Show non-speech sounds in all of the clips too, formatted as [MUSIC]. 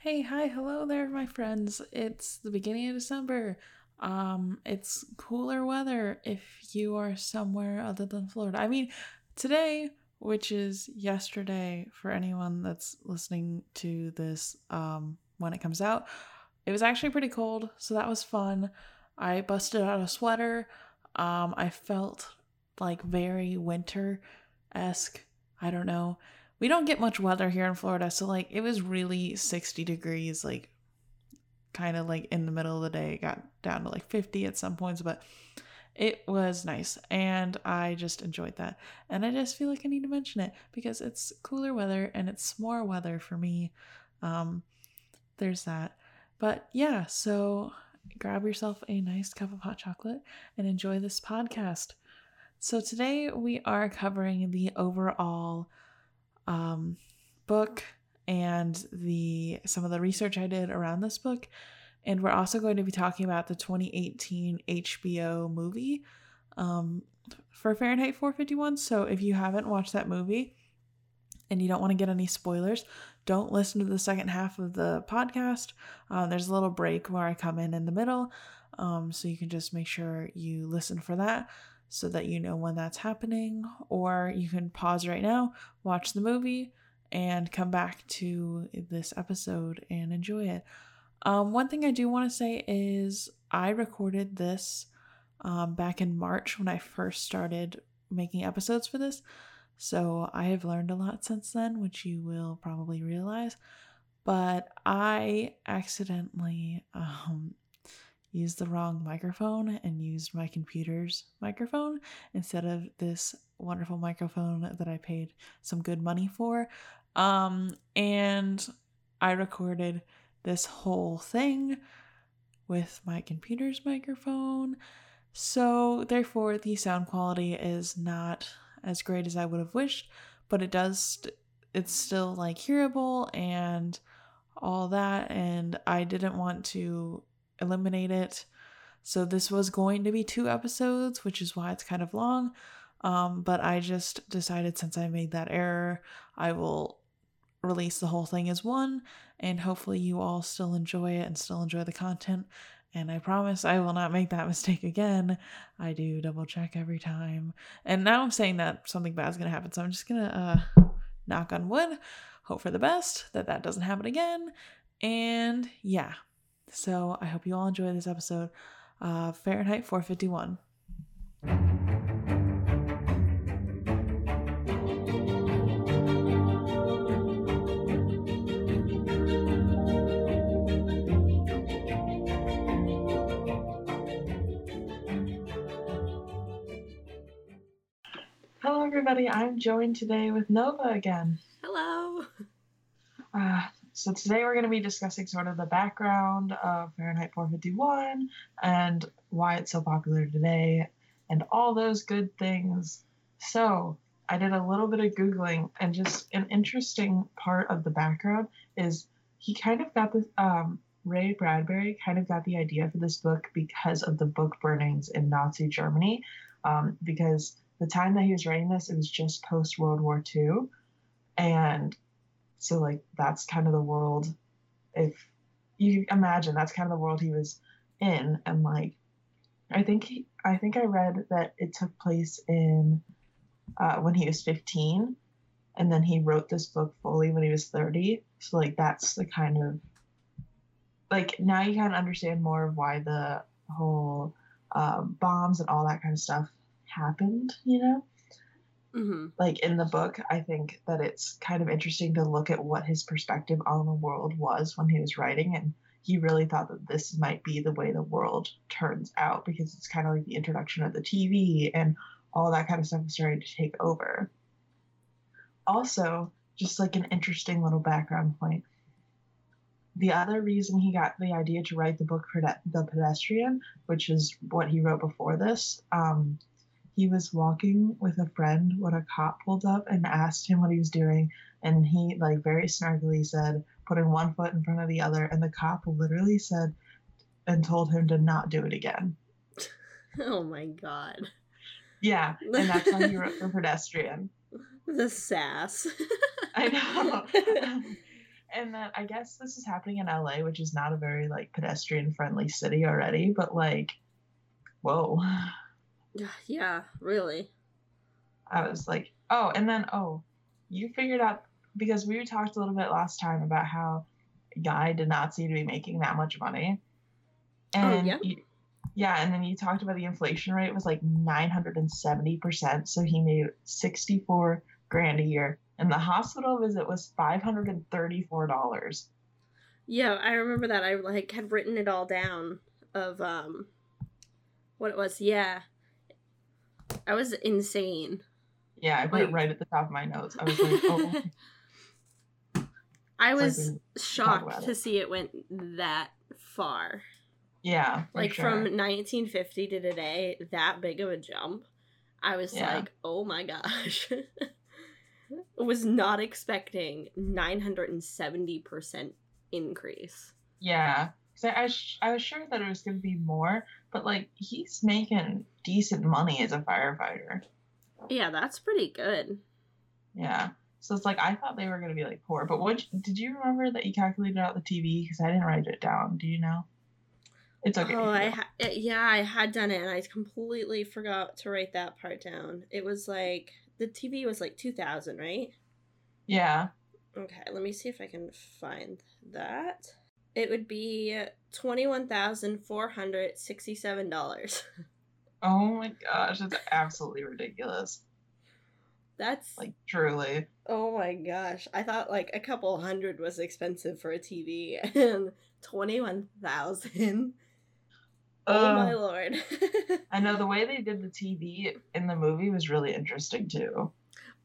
Hey, hi, hello there, my friends. It's the beginning of December. Um, it's cooler weather if you are somewhere other than Florida. I mean, today, which is yesterday for anyone that's listening to this um when it comes out, it was actually pretty cold, so that was fun. I busted out a sweater. Um, I felt like very winter esque. I don't know we don't get much weather here in Florida, so like it was really 60 degrees, like kind of like in the middle of the day. It got down to like 50 at some points, but it was nice and I just enjoyed that. And I just feel like I need to mention it because it's cooler weather and it's more weather for me. Um there's that. But yeah, so grab yourself a nice cup of hot chocolate and enjoy this podcast. So today we are covering the overall um, book and the some of the research I did around this book. And we're also going to be talking about the 2018 HBO movie um, for Fahrenheit 451. So if you haven't watched that movie and you don't want to get any spoilers, don't listen to the second half of the podcast. Uh, there's a little break where I come in in the middle. Um, so you can just make sure you listen for that so that you know when that's happening, or you can pause right now, watch the movie, and come back to this episode and enjoy it. Um, one thing I do want to say is I recorded this um, back in March when I first started making episodes for this. So I have learned a lot since then, which you will probably realize. But I accidentally [LAUGHS] um, used the wrong microphone and used my computer's microphone instead of this wonderful microphone that I paid some good money for. Um, and I recorded this whole thing with my computer's microphone. So, therefore, the sound quality is not as great as I would have wished, but it does, it's still like hearable and all that. And I didn't want to eliminate it. So this was going to be two episodes, which is why it's kind of long. Um, but I just decided since I made that error, I will release the whole thing as one, and hopefully you all still enjoy it and still enjoy the content. And I promise I will not make that mistake again. I do double check every time. And now I'm saying that something bad is going to happen, so I'm just going to uh, knock on wood, hope for the best that that doesn't happen again. And yeah, so I hope you all enjoy this episode of Fahrenheit 451. Hello, everybody. I'm joined today with Nova again. Hello. Uh, so today we're going to be discussing sort of the background of Fahrenheit 451 and why it's so popular today and all those good things. So I did a little bit of Googling and just an interesting part of the background is he kind of got this, um, Ray Bradbury kind of got the idea for this book because of the book burnings in Nazi Germany. Um, because the time that he was writing this, it was just post World War II. And so like that's kind of the world if you imagine that's kind of the world he was in. And like I think he, I think I read that it took place in uh, when he was 15 and then he wrote this book fully when he was 30 so like that's the kind of like now you kind of understand more of why the whole uh, bombs and all that kind of stuff happened you know Mm-hmm. Like in the book, I think that it's kind of interesting to look at what his perspective on the world was when he was writing. And he really thought that this might be the way the world turns out because it's kind of like the introduction of the TV and all that kind of stuff is starting to take over. Also, just like an interesting little background point. The other reason he got the idea to write the book for The Pedestrian, which is what he wrote before this, um, he was walking with a friend when a cop pulled up and asked him what he was doing. And he like very snarkily said putting one foot in front of the other. And the cop literally said and told him to not do it again. [LAUGHS] Oh my god. Yeah and that's why he wrote [LAUGHS] the pedestrian. The sass. I know. [LAUGHS] And then I guess this is happening in LA, which is not a very like pedestrian friendly city already, but like, whoa. [SIGHS] Yeah, really. I was like, oh, and then oh, you figured out because we talked a little bit last time about how Guy did not seem to be making that much money. And oh, yeah. You, yeah, and then you talked about the inflation rate was like 970%, so he made 64 grand a year. And the hospital visit was $534. Yeah, I remember that. I like had written it all down of um what it was. Yeah. I was insane. Yeah, I put like, it right at the top of my notes. I was like, oh. [LAUGHS] I was like shocked to see it went that far. Yeah. Like sure. from 1950 to today, that big of a jump. I was yeah. like, oh my gosh. [LAUGHS] was not expecting 970% increase. Yeah. So I, sh- I was sure that it was going to be more, but like he's making decent money as a firefighter. Yeah, that's pretty good. Yeah. So it's like I thought they were going to be like poor, but what did you remember that you calculated out the TV? Because I didn't write it down. Do you know? It's okay. Oh, I ha- yeah, I had done it, and I completely forgot to write that part down. It was like the TV was like two thousand, right? Yeah. Okay, let me see if I can find that. It would be twenty one thousand four hundred sixty seven dollars. Oh my gosh, that's absolutely ridiculous. That's like truly. Oh my gosh. I thought like a couple hundred was expensive for a TV and 21,000. Oh uh, my lord. I know the way they did the TV in the movie was really interesting too.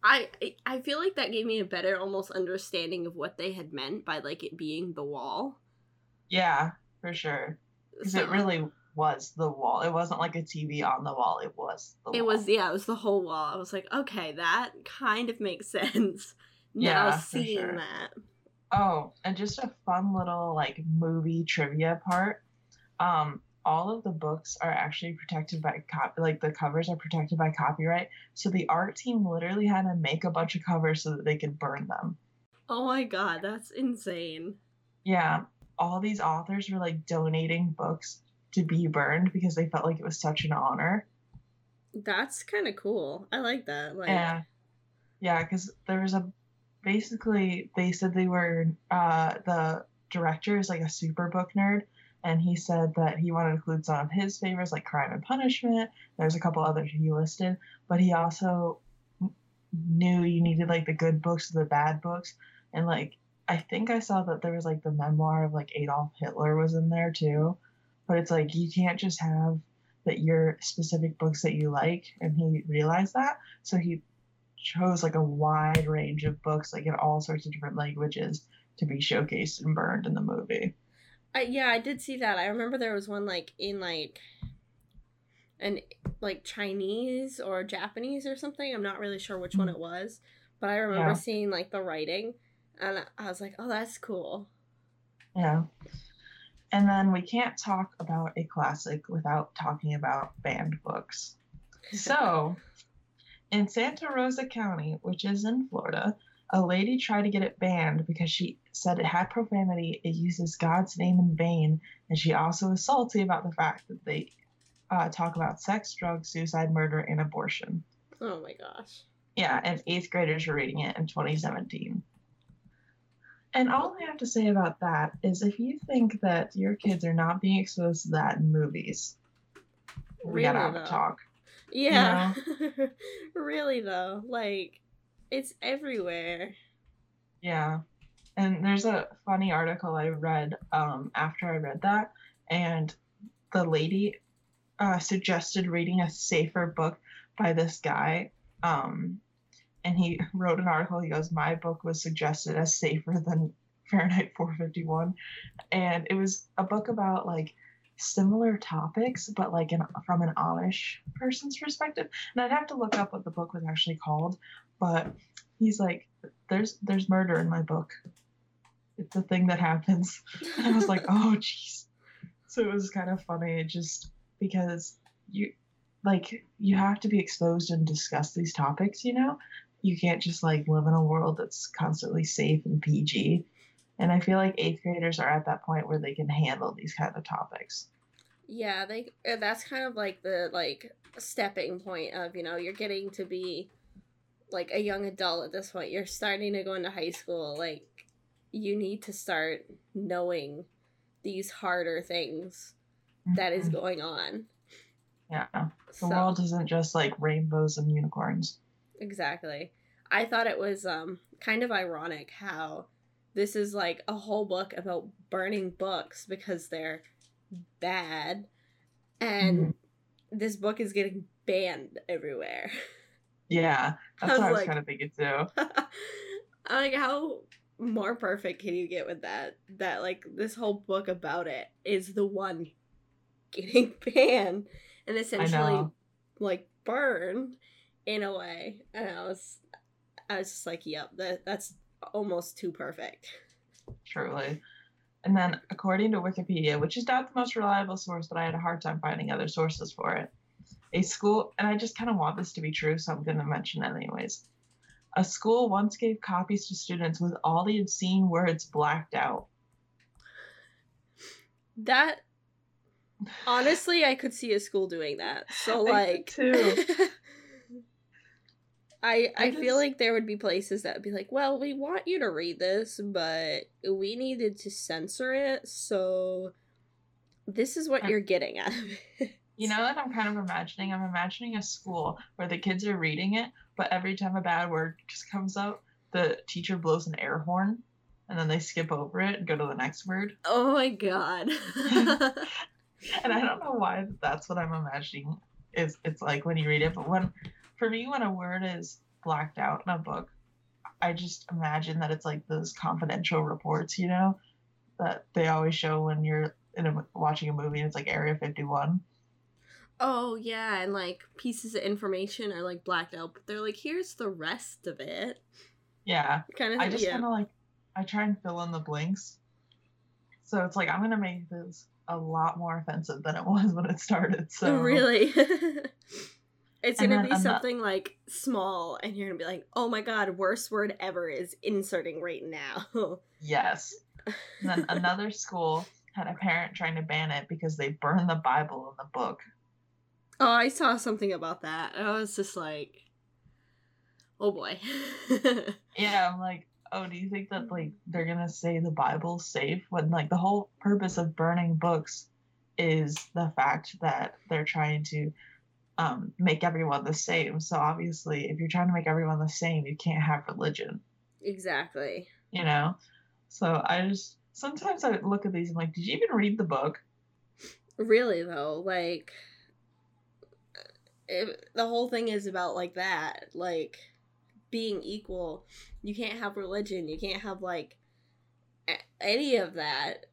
I I feel like that gave me a better almost understanding of what they had meant by like it being the wall. Yeah, for sure. Because so, it really was the wall. It wasn't like a TV on the wall. It was It wall. was yeah, it was the whole wall. I was like, okay, that kind of makes [LAUGHS] sense. now yeah, seeing sure. that. Oh, and just a fun little like movie trivia part. Um, all of the books are actually protected by cop like the covers are protected by copyright. So the art team literally had to make a bunch of covers so that they could burn them. Oh my god, that's insane. Yeah. All these authors were like donating books to be burned because they felt like it was such an honor. That's kind of cool. I like that. Like, yeah, yeah, because there was a basically they said they were uh, the director is like a super book nerd, and he said that he wanted to include some of his favorites like Crime and Punishment. There's a couple others he listed, but he also knew you needed like the good books the bad books, and like I think I saw that there was like the memoir of like Adolf Hitler was in there too. But it's like you can't just have that your specific books that you like and he realized that. So he chose like a wide range of books like in all sorts of different languages to be showcased and burned in the movie. I, yeah i did see that. I remember there was one like in like an like chinese or japanese or something. I'm not really sure which one mm. it was. But i remember yeah. seeing like the writing and i was like oh that's cool yeah and then we can't talk about a classic without talking about banned books. [LAUGHS] So, in Santa Rosa County, which is in Florida, a lady tried to get it banned because she said it had profanity, it uses God's name in vain, and she also is salty about the fact that they uh, talk about sex, drugs, suicide, murder, and abortion. Oh my gosh. Yeah, and eighth graders were reading it in 2017. And all I have to say about that is if you think that your kids are not being exposed to that in movies, we really, gotta have a talk. Yeah. You know? [LAUGHS] really though. Like it's everywhere. Yeah. And there's a funny article I read um, after I read that, and the lady uh, suggested reading a safer book by this guy um, and he [LAUGHS] wrote an article. He goes, My book was suggested as safer than Fahrenheit 451. And it was a book about like similar topics, but like from an Amish person's perspective. And I'd have to look up what the book was actually called. But he's like, There's there's murder in my book. It's a thing that happens. [LAUGHS] And I was like, Oh jeez. So it was kind of funny just because you like you have to be exposed and discuss these topics, you know? You can't just like live in a world that's constantly safe and PG. And I feel like eighth graders are at that point where they can handle these kind of topics. Yeah, they uh, that's kind of like the like stepping point of, you know, you're getting to be like a young adult at this point. You're starting to go into high school. Like you need to start knowing these harder things that is Mhm. going on. Yeah. The So- world isn't just like rainbows and unicorns. Exactly. I thought it was um kind of ironic how this is like a whole book about burning books because they're bad and Mhm. this book is getting banned everywhere. [LAUGHS] Yeah. That's was what I was like- kind of thinking too. [LAUGHS] like how more perfect can you get with that? That like this whole book about it is the one getting [LAUGHS] banned and essentially like burned in a way. And I was I was just like, yep, that that's almost too perfect. Truly. And then, according to Wikipedia, which is not the most reliable source, but I had a hard time finding other sources for it, a school, and I just kind of want this to be true, so I'm going to mention it anyways. A school once gave copies to students with all the obscene words blacked out. That honestly I could see a school doing that. So [LAUGHS] like too. [LAUGHS] I I I feel like there would be places that would be like, well, we want you to read this, but we needed to censor it, so this is what Uh, you're getting out of [LAUGHS] it. You know what I'm kind of imagining? I'm imagining a school where the kids are reading it, but every time a bad word just comes out, the teacher blows an air horn, and then they skip over it and go to the next word. Oh my god. [LAUGHS] [LAUGHS] and I don't know why that's what I'm imagining is it's like when you read it, but when for me when a word is blacked out in a book, I just imagine that it's like those confidential reports, you know, that they always show when you're in a, watching a movie and it's like Area 51. oh yeah, and like pieces of information are like blacked out, but they're like, here's the rest of it. Yeah, Kind of I just yeah. kind of like I try and fill in the blanks. So it's like I'm gonna make this a lot more offensive than it [LAUGHS] was when it started. So oh, really. [LAUGHS] it's And gonna be something like small, and you're gonna be like, "Oh my god, worst word ever is inserting right now." [LAUGHS] Yes. And then another school had a parent trying to ban it because they burned the Bible in the book. oh, I saw something about that. I was just like, "Oh boy." [LAUGHS] Yeah, I'm like, oh, do you think that like they're gonna say the Bible's safe when like the whole purpose of burning books is the fact that they're trying to um, make everyone the same. So obviously, if you're trying to make everyone the same, you can't have religion. exactly. You know. So I just sometimes I look at these and like, did you even read the book? Really though, like it, the whole thing is about like that, like being equal. You can't have religion. You can't have like a- any of that.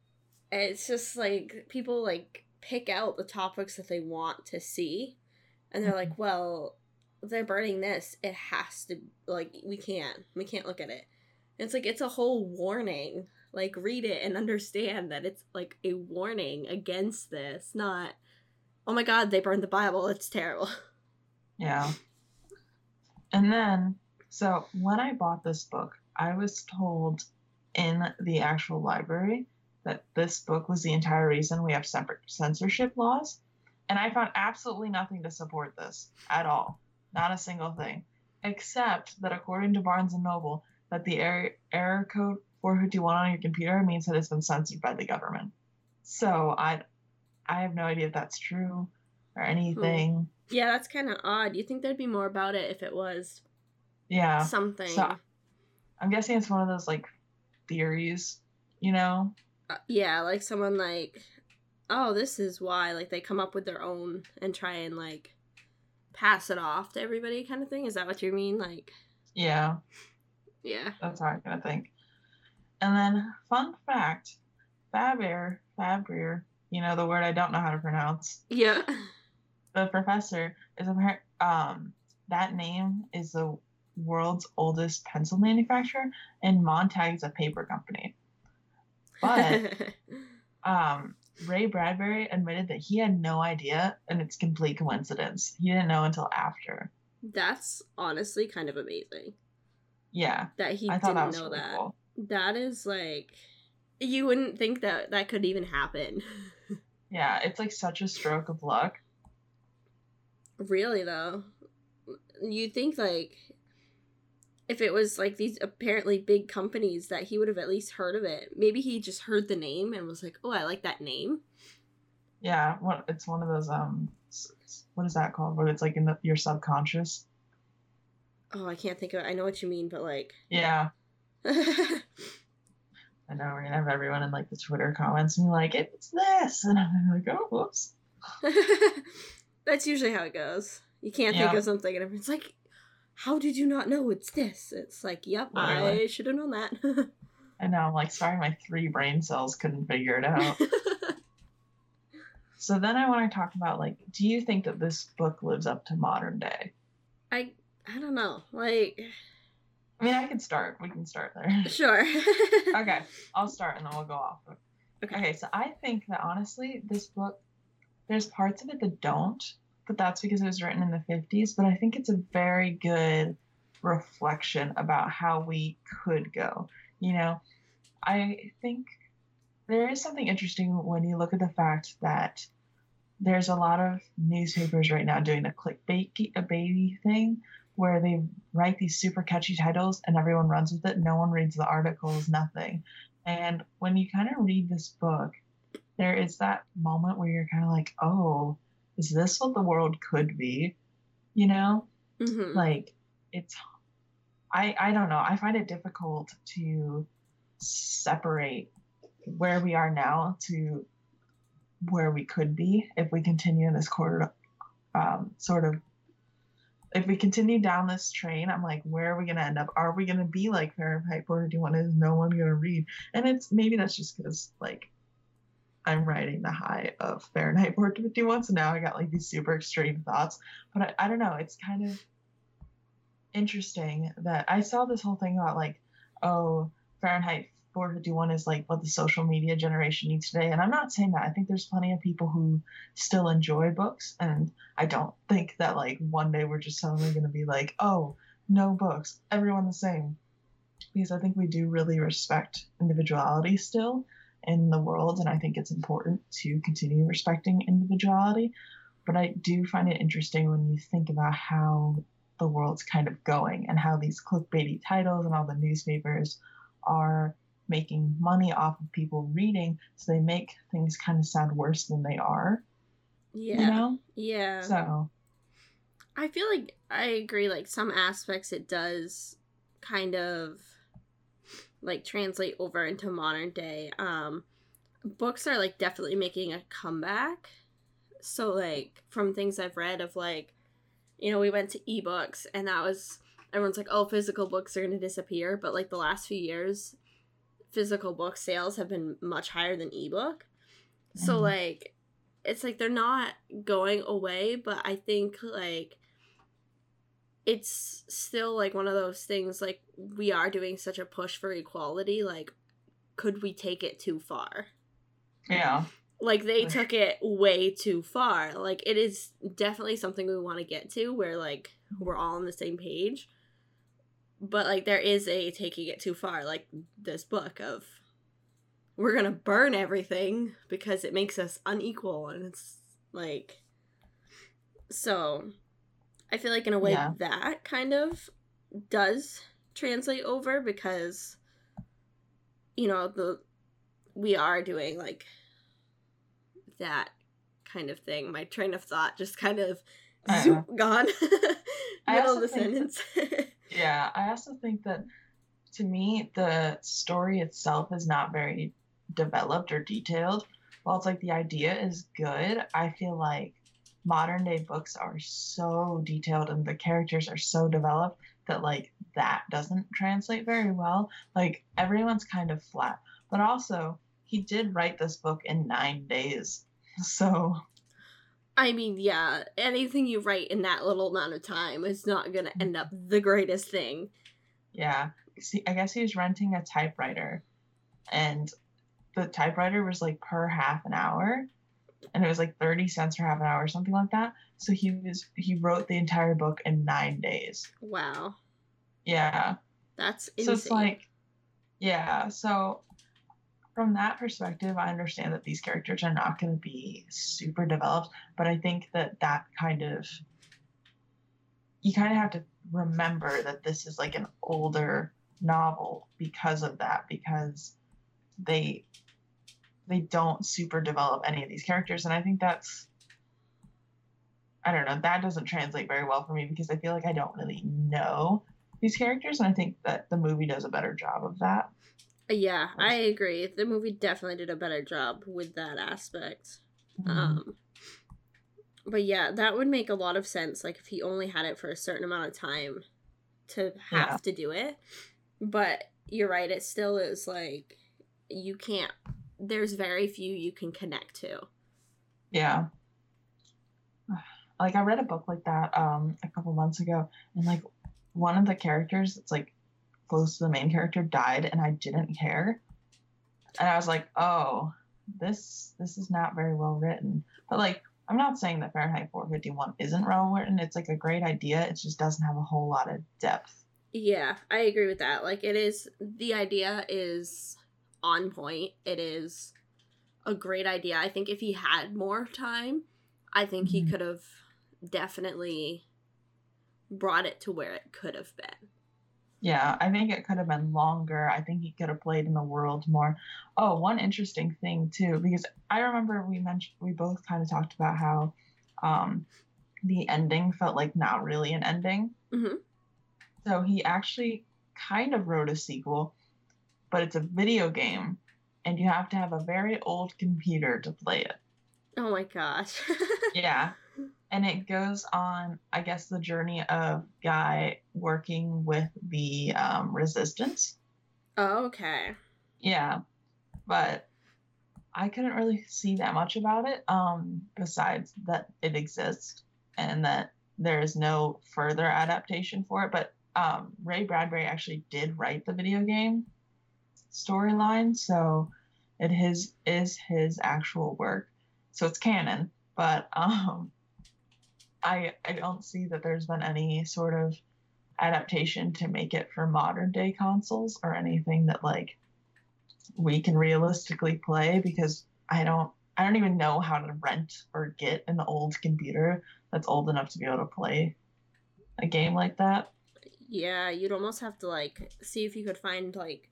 It's just like people like pick out the topics that they want to see, and they're like, mm-hmm. "Well, they're burning this. It has to like we can't. We can't look at it." It's like it's a whole warning. Like read it and understand that it's like a warning against this, not oh my god, they burned the Bible. It's terrible. [LAUGHS] Yeah. And then, so when I bought this book, I was told in the actual library that this book was the entire reason we have separate censorship laws. And I found absolutely nothing to support this at all. Not a single thing. Except that according to Barnes and Noble, that the error, error code 451 on your computer means that it's been censored by the government. So I I have no idea if that's true or anything. Yeah, that's kind of odd. You think there'd be more about it if it was Yeah. something? So- I'm guessing it's one of those like theories, you know? Uh, yeah, like someone like, oh, this is why. Like they come up with their own and try and like pass it off to everybody, kind of thing. Is that what you mean? Like, Yeah, yeah. that's how I'm gonna think. And then, fun fact Faber, Fabrier, you know, the word I don't know how to pronounce, Yeah. the professor is a um that name is the world's oldest pencil manufacturer, and Montag's a paper company. But [LAUGHS] um, Ray Bradbury admitted that he had no idea, and it's complete coincidence. He didn't know until after. that's honestly kind of amazing Yeah, that he I didn't that know really that. cool. That is like you wouldn't think that that could even happen. [LAUGHS] yeah, it's like such a stroke of luck. Really though, you think like if it was like these apparently big companies that he would have at least heard of it. Maybe he just heard the name and was like, "Oh, I like that name." Yeah, what it's one of those um what is that called? Where it's like in the, your subconscious. Oh, I can't think of it. I know what you mean, but like Yeah. [LAUGHS] I know we're gonna have everyone in like the Twitter comments and be like, "It's this," [LAUGHS] and I'm like, "Oh, whoops." [LAUGHS] That's usually how it goes. You can't yeah. think of something, and everyone's like, "How did you not know it's this?" It's like, "Yep, Literally. I should have known that." [LAUGHS] I know. I'm like, sorry, my three brain cells couldn't figure it out. [LAUGHS] so then I want to talk about like, do you think that this book lives up to modern day? I I don't know. Like I mean, I can start. We can start there. [LAUGHS] Sure. okay, I'll start and then we'll go off. Okay. okay, so I think that honestly, this book, there's parts of it that don't, but that's because it was written in the 50s. But I think it's a very good reflection about how we could go. You know, I think there is something interesting when you look at the fact that there's a lot of newspapers right now doing the clickbait a uh, baby thing where they write these super catchy titles and everyone runs with it. No one reads the articles, nothing. And when you kind of read this book, there is that moment where you're kind of like, oh, is this what the world could be? You know? Mm-hmm. Like, it's, I, I don't know. I find it difficult to separate where we are now to where we could be if we continue in this quarter, um, sort of if we continue down this train, I'm like, where are we gonna end up? Are we gonna be like Fahrenheit 451? Is no one gonna read? And it's maybe that's just because like I'm riding the high of Fahrenheit 451, so now I got like these super extreme thoughts. But I, I don't know. It's kind of interesting that I saw this whole thing about like, oh, Fahrenheit 451 is like what the social media generation needs today. And I'm not saying that. I think there's plenty of people who still enjoy books. And I don't think that like one day we're just suddenly going to be like, oh, no books, everyone the same. Because I think we do really respect individuality still in the world. And I think it's important to continue respecting individuality. But I do find it interesting when you think about how the world's kind of going and how these clickbaity titles and all the newspapers are making money off of people reading, so they make things kind of sound worse than they are. Yeah. You know? Yeah. So I feel like I agree like some aspects it does kind of like translate over into modern day. Um books are like definitely making a comeback. So like from things I've read of like you know, we went to ebooks and that was everyone's like, "Oh, physical books are going to disappear," but like the last few years physical book sales have been much higher than ebook. So like it's like they're not going away, but I think like it's still like one of those things like we are doing such a push for equality like could we take it too far? Yeah. Like they took it way too far. Like it is definitely something we want to get to where like we're all on the same page but like there is a taking it too far like this book of we're gonna burn everything because it makes us unequal and it's like so i feel like in a way yeah. that kind of does translate over because you know the we are doing like that kind of thing my train of thought just kind of zoop, uh-huh. [LAUGHS] gone [LAUGHS] middle of the sentence [LAUGHS] Yeah, I also think that to me, the story itself is not very developed or detailed. While it's like the idea is good, I feel like modern day books are so detailed and the characters are so developed that like that doesn't translate very well. Like everyone's kind of flat. But also, he did write this book in nine days. [LAUGHS] So I mean, yeah, anything you write in that little amount of time is not going to mm-hmm. end up the greatest thing. Yeah. See, I guess he was renting a typewriter, and the typewriter was like per half an hour, and it was like 30 cents for half an hour or something like that. So he was he wrote the entire book in nine days. Wow. Yeah. That's insane. So it's like, yeah. So from that perspective, I understand that these characters are not going to be super developed, but I think that that kind of you kind of have to remember that this is like an older novel because of that because they they don't super develop any of these characters and I think that's I don't know, that doesn't translate very well for me because I feel like I don't really know these characters and I think that the movie does a better job of that. Yeah, I agree. The movie definitely did a better job with that aspect. Mm-hmm. Um but yeah, that would make a lot of sense like if he only had it for a certain amount of time to have yeah. to do it. But you're right, it still is like you can't there's very few you can connect to. Yeah like I read a book like that um a couple months ago, and like one of the characters that's like close to the main character died, and I didn't care, and I was like, oh, this this is not very well written. But like I'm not saying that Fahrenheit 451 isn't well written. It's like a great idea. It just doesn't have a whole lot of depth. Yeah, I agree with that. Like it is the idea is on point. It is a great idea. I think if he had more time, I think mm-hmm. he could have definitely brought it to where it could have been. Yeah, I think it could have been longer. I think he could have played in the world more. Oh, one interesting thing too, because I remember we mentioned we both kind of talked about how um, the ending felt like not really an ending. Mm-hmm. So he actually kind of wrote a sequel, but it's a video game, and you have to have a very old computer to play it. Oh my gosh. [LAUGHS] yeah. And it goes on i guess the journey of guy working with the um, resistance. Oh, okay. Yeah. But i couldn't really see that much about it um, besides that it exists and that there is no further adaptation for it. But um, ray bradbury actually did write the video game storyline so it his is his actual work so it's canon but [LAUGHS] um I I don't see that there's been any sort of adaptation to make it for modern day consoles or anything that like we can realistically play because I don't I don't even know how to rent or get an old computer that's old enough to be able to play a game like that. Yeah, you'd almost have to like see if you could find like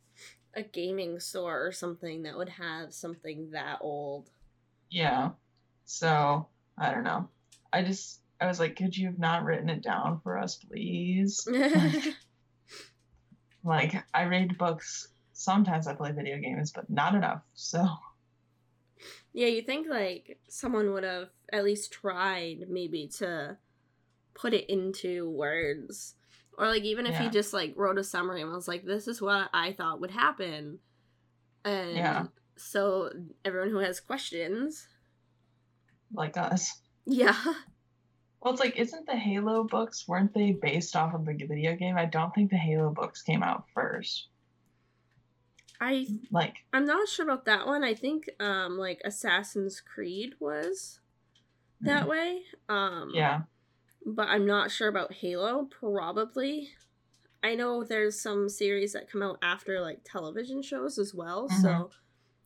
a gaming store or something that would have something that old. Yeah. So, I don't know. I just I was like, could you have not written it down for us, please? [LAUGHS] [LAUGHS] like, I read books. Sometimes I play video games, but not enough. So. Yeah, you think like someone would have at least tried maybe to put it into words. Or like even if yeah. he just like wrote a summary and was like, This is what I thought would happen. And yeah. so everyone who has questions like us. Yeah. Well, it's like, isn't the Halo books weren't they based off of the video game? I don't think the Halo books came out first. I like. I'm not sure about that one. I think um like Assassin's Creed was that mm. way. Um Yeah. But I'm not sure about Halo. Probably. I know there's some series that come out after like television shows as well, mm-hmm. so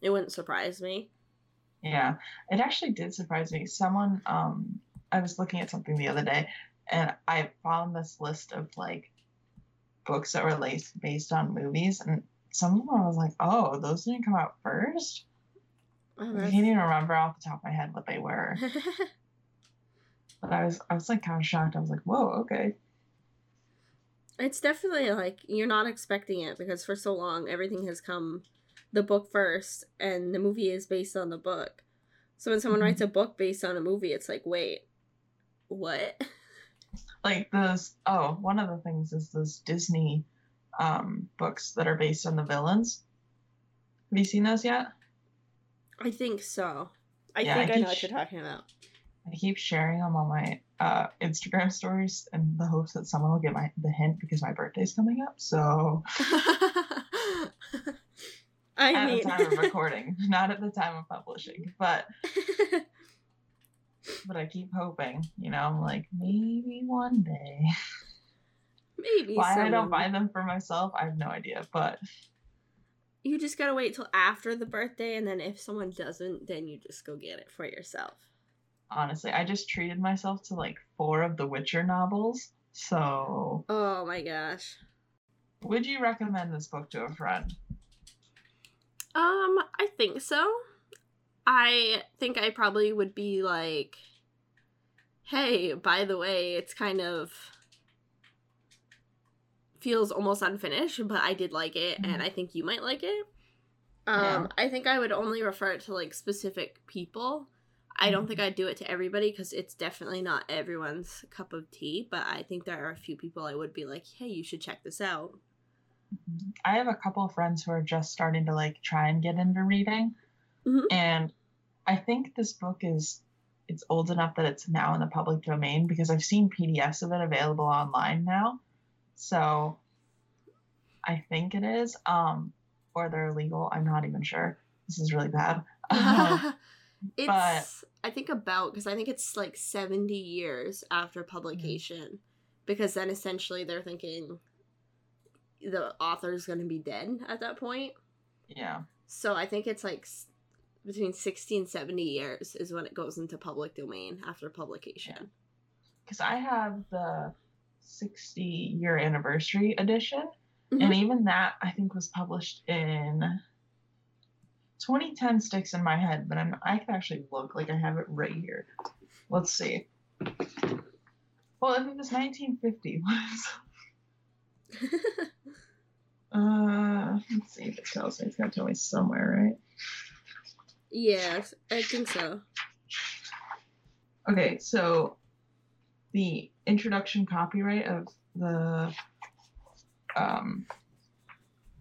it wouldn't surprise me. Yeah, it actually did surprise me. Someone um I was looking at something the other day, and I found this list of like books that were laced based on movies, and some of them I was like, oh, those didn't come out first. Oh, I can't even remember off the top of my head what they were. [LAUGHS] but I was I was like kind of shocked. I was like, whoa, okay. It's definitely like you're not expecting it because for so long everything has come the book first and the movie is based on the book. So when someone mm-hmm. writes a book based on a movie, it's like, wait, what? Like those. Oh, one of the things is those Disney um, books that are based on the villains. Have you seen those yet? I think so. I yeah, think I, I know what you're talking about. I keep sharing them on my uh, Instagram stories in the hopes that someone will get my the hint because my birthday's coming up. So [LAUGHS] I at mean... the time of recording, [LAUGHS] not at the time of publishing, but [LAUGHS] but I keep hoping. You know, I'm like maybe one day. Maybe why someone... I don't buy them for myself, I have no idea. But you just gotta wait till after the birthday, and then if someone doesn't, then you just go get it for yourself. Honestly, I just treated myself to like four of the Witcher novels. So. Oh my gosh. Would you recommend this book to a friend? Um, I think so. I think I probably would be like, hey, by the way, it's kind of feels almost unfinished, but I did like it mm-hmm. and I think you might like it. Um, yeah. I think I would only refer it to like specific people. I don't think mm-hmm. I'd do it to everybody because it's definitely not everyone's cup of tea, but I think there are a few people I would be like, hey, you should check this out. Mm-hmm. I have a couple of friends who are just starting to like try and get into reading. Mm-hmm. And I think this book is it's old enough that it's now in the public domain because I've seen PDFs of it available online now. So I think it is. Um, or they're illegal. I'm not even sure. This is really bad. [LAUGHS] it's but, I think about because I think it's like 70 years after mm-hmm. publication. Mm-hmm. Because then essentially they're thinking the author is going to be dead at that point. Yeah. So I think it's like between 60 and 70 years is when it goes into public domain after publication. Because yeah. I have the 60 year anniversary edition. Mm-hmm. And even that, I think, was published in 2010 sticks in my head, but I'm, I can actually look like I have it right here. Let's see. Well, if it was 1950, [LAUGHS] [LAUGHS] uh, let's see if it tells me. It's got to tell me somewhere, right? Yes, I think so. Okay, so the introduction copyright of the um,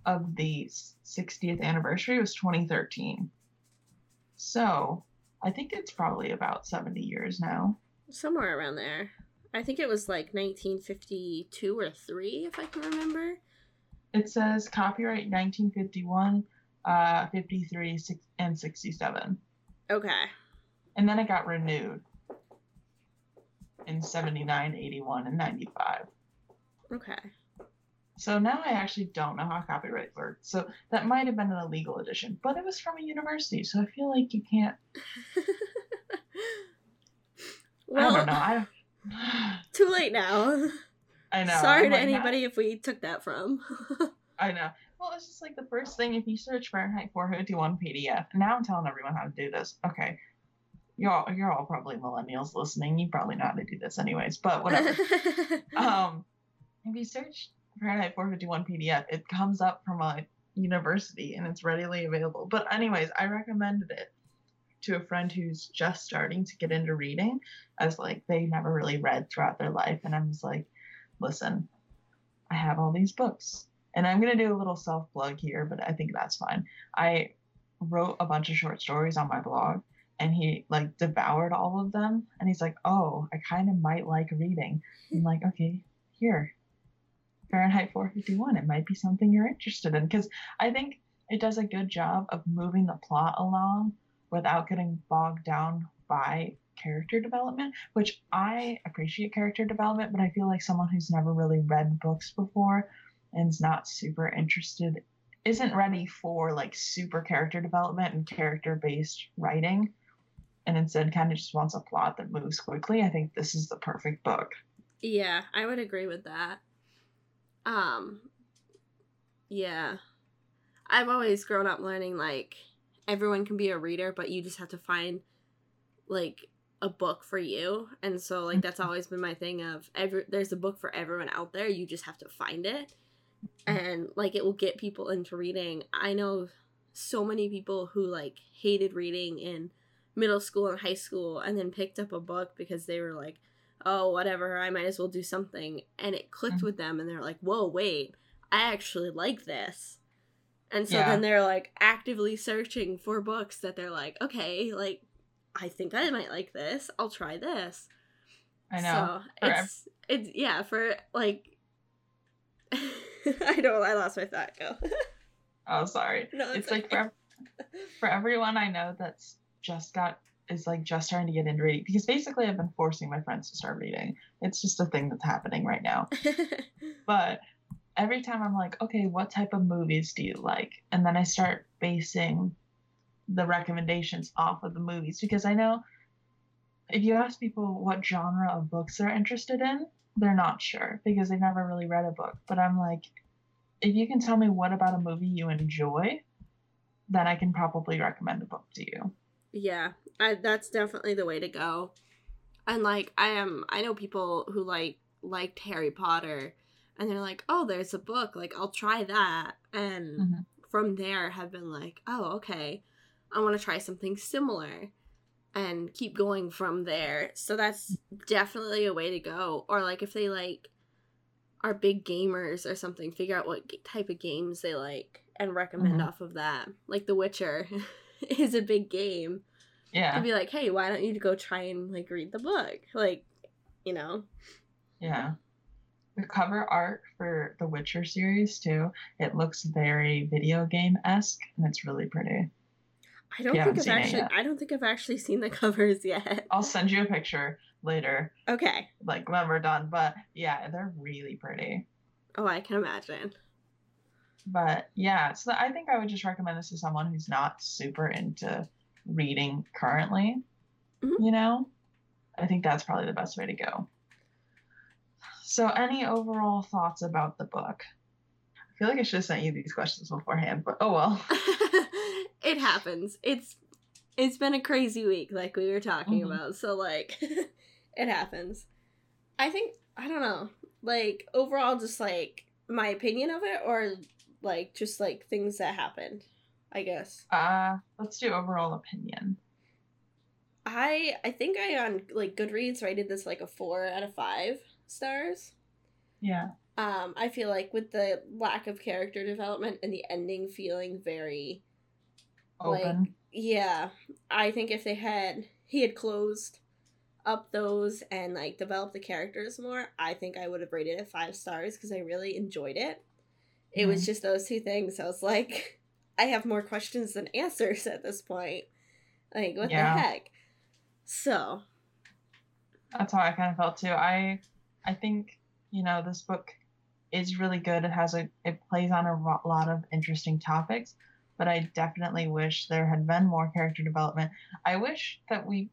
of the 60th anniversary was 2013. So I think it's probably about 70 years now. Somewhere around there. I think it was like 1952 or 3, if I can remember. It says copyright 1951, uh, 53, and 67. Okay. And then it got renewed in 79, 81, and 95. Okay. So now I actually don't know how copyright works. So that might have been an illegal edition, but it was from a university, so I feel like you can't. well, [LAUGHS] I don't know. I [SIGHS] too late now. I know. Sorry to anybody if we took that from. [LAUGHS] I know. Well, it's just like the first thing if you search Fahrenheit 451 PDF. Now I'm telling everyone how to do this. Okay, y'all, you're all probably millennials listening. You probably know how to do this anyways, but whatever. [LAUGHS] um, if you search Fahrenheit 451 PDF. It comes up from a university and it's readily available. But, anyways, I recommended it to a friend who's just starting to get into reading as like they never really read throughout their life. And I'm just like, listen, I have all these books. And I'm going to do a little self plug here, but I think that's fine. I wrote a bunch of short stories on my blog and he like devoured all of them and he's like oh i kind of might like reading i'm like okay here Fahrenheit 451. It might be something you're interested in because I think it does a good job of moving the plot along without getting bogged down by character development, which I appreciate character development, but I feel like someone who's never really read books before and is not super interested isn't ready for like super character development and character based writing and instead kind of just wants a plot that moves quickly. I think this is the perfect book. Yeah, I would agree with that. Um, yeah. I've always grown up learning like everyone can be a reader, but you just have to find like a book for you. And so like that's mm-hmm. always been my thing of every there's a book for everyone out there. You just have to find it. Mm-hmm. And like it will get people into reading. I know so many people who like hated reading in middle school and high school and then picked up a book because they were like oh, whatever, I might as well do something. And it clicked mm-hmm. with them, and they're like, whoa, wait, I actually like this. And so yeah. then they're like actively searching for books that they're like, okay, like, I think I might like this. I'll try this. I know. So it's, it's, yeah, for like, [LAUGHS] I don't, I lost my thought. Go. oh, sorry. [LAUGHS] No, it's, it's like for, for everyone I know that's just got is like just starting to get into reading because basically I've been forcing my friends to start reading. It's just a thing that's happening right now. [LAUGHS] but every time I'm like, okay, what type of movies do you like? And then I start basing the recommendations off of the movies because I know if you ask people what genre of books they're interested in, they're not sure because they've never really read a book. But I'm like, if you can tell me what about a movie you enjoy, then I can probably recommend a book to you. Yeah, I, that's definitely the way to go. And like, I am, I know people who like liked Harry Potter, and they're like, "Oh, there's a book. Like, I'll try that." And mm-hmm. from there, have been like, "Oh, okay, I want to try something similar." and keep going from there. So that's definitely a way to go. Or like if they like are big gamers or something, figure out what type of games they like and recommend mm-hmm. off of that. Like The Witcher [LAUGHS] [LAUGHS] is a big game. Yeah. To be like, hey, why don't you go try and like read the book? Like, you know. Yeah. The cover art for the Witcher series too, it looks very video game esque and it's really pretty. I don't think I've actually I don't think I've actually seen the [LAUGHS] covers yet. I'll send you a picture later. Okay. Like when we're done. But yeah, they're really pretty. Oh, I can imagine. But yeah, so I think I would just recommend this to someone who's not super into reading currently. Mm-hmm. You know? I think that's probably the best way to go. So, any overall thoughts about the book? I feel like I should have sent you these questions beforehand, but oh well. [LAUGHS] it happens. It's it's been a crazy week, like we were talking mm-hmm. about. So like, [LAUGHS] it happens. I think I don't know. Like overall, just like my opinion of it, or like just like things that happened. I guess. Uh, let's do overall opinion. I I think I on like Goodreads rated this like a four out of five stars. Yeah. Um, I feel like with the lack of character development and the ending feeling very open. Like, yeah, I think if they had he had closed up those and like developed the characters more, I think I would have rated it five stars because I really enjoyed it. It mm-hmm. was just those two things. I was like, [LAUGHS] I have more questions than answers at this point. Like, what yeah. the heck? So that's how I kind of felt too. I I think you know this book is really good. It has a it plays on a lot of interesting topics, but I definitely wish there had been more character development. I wish that we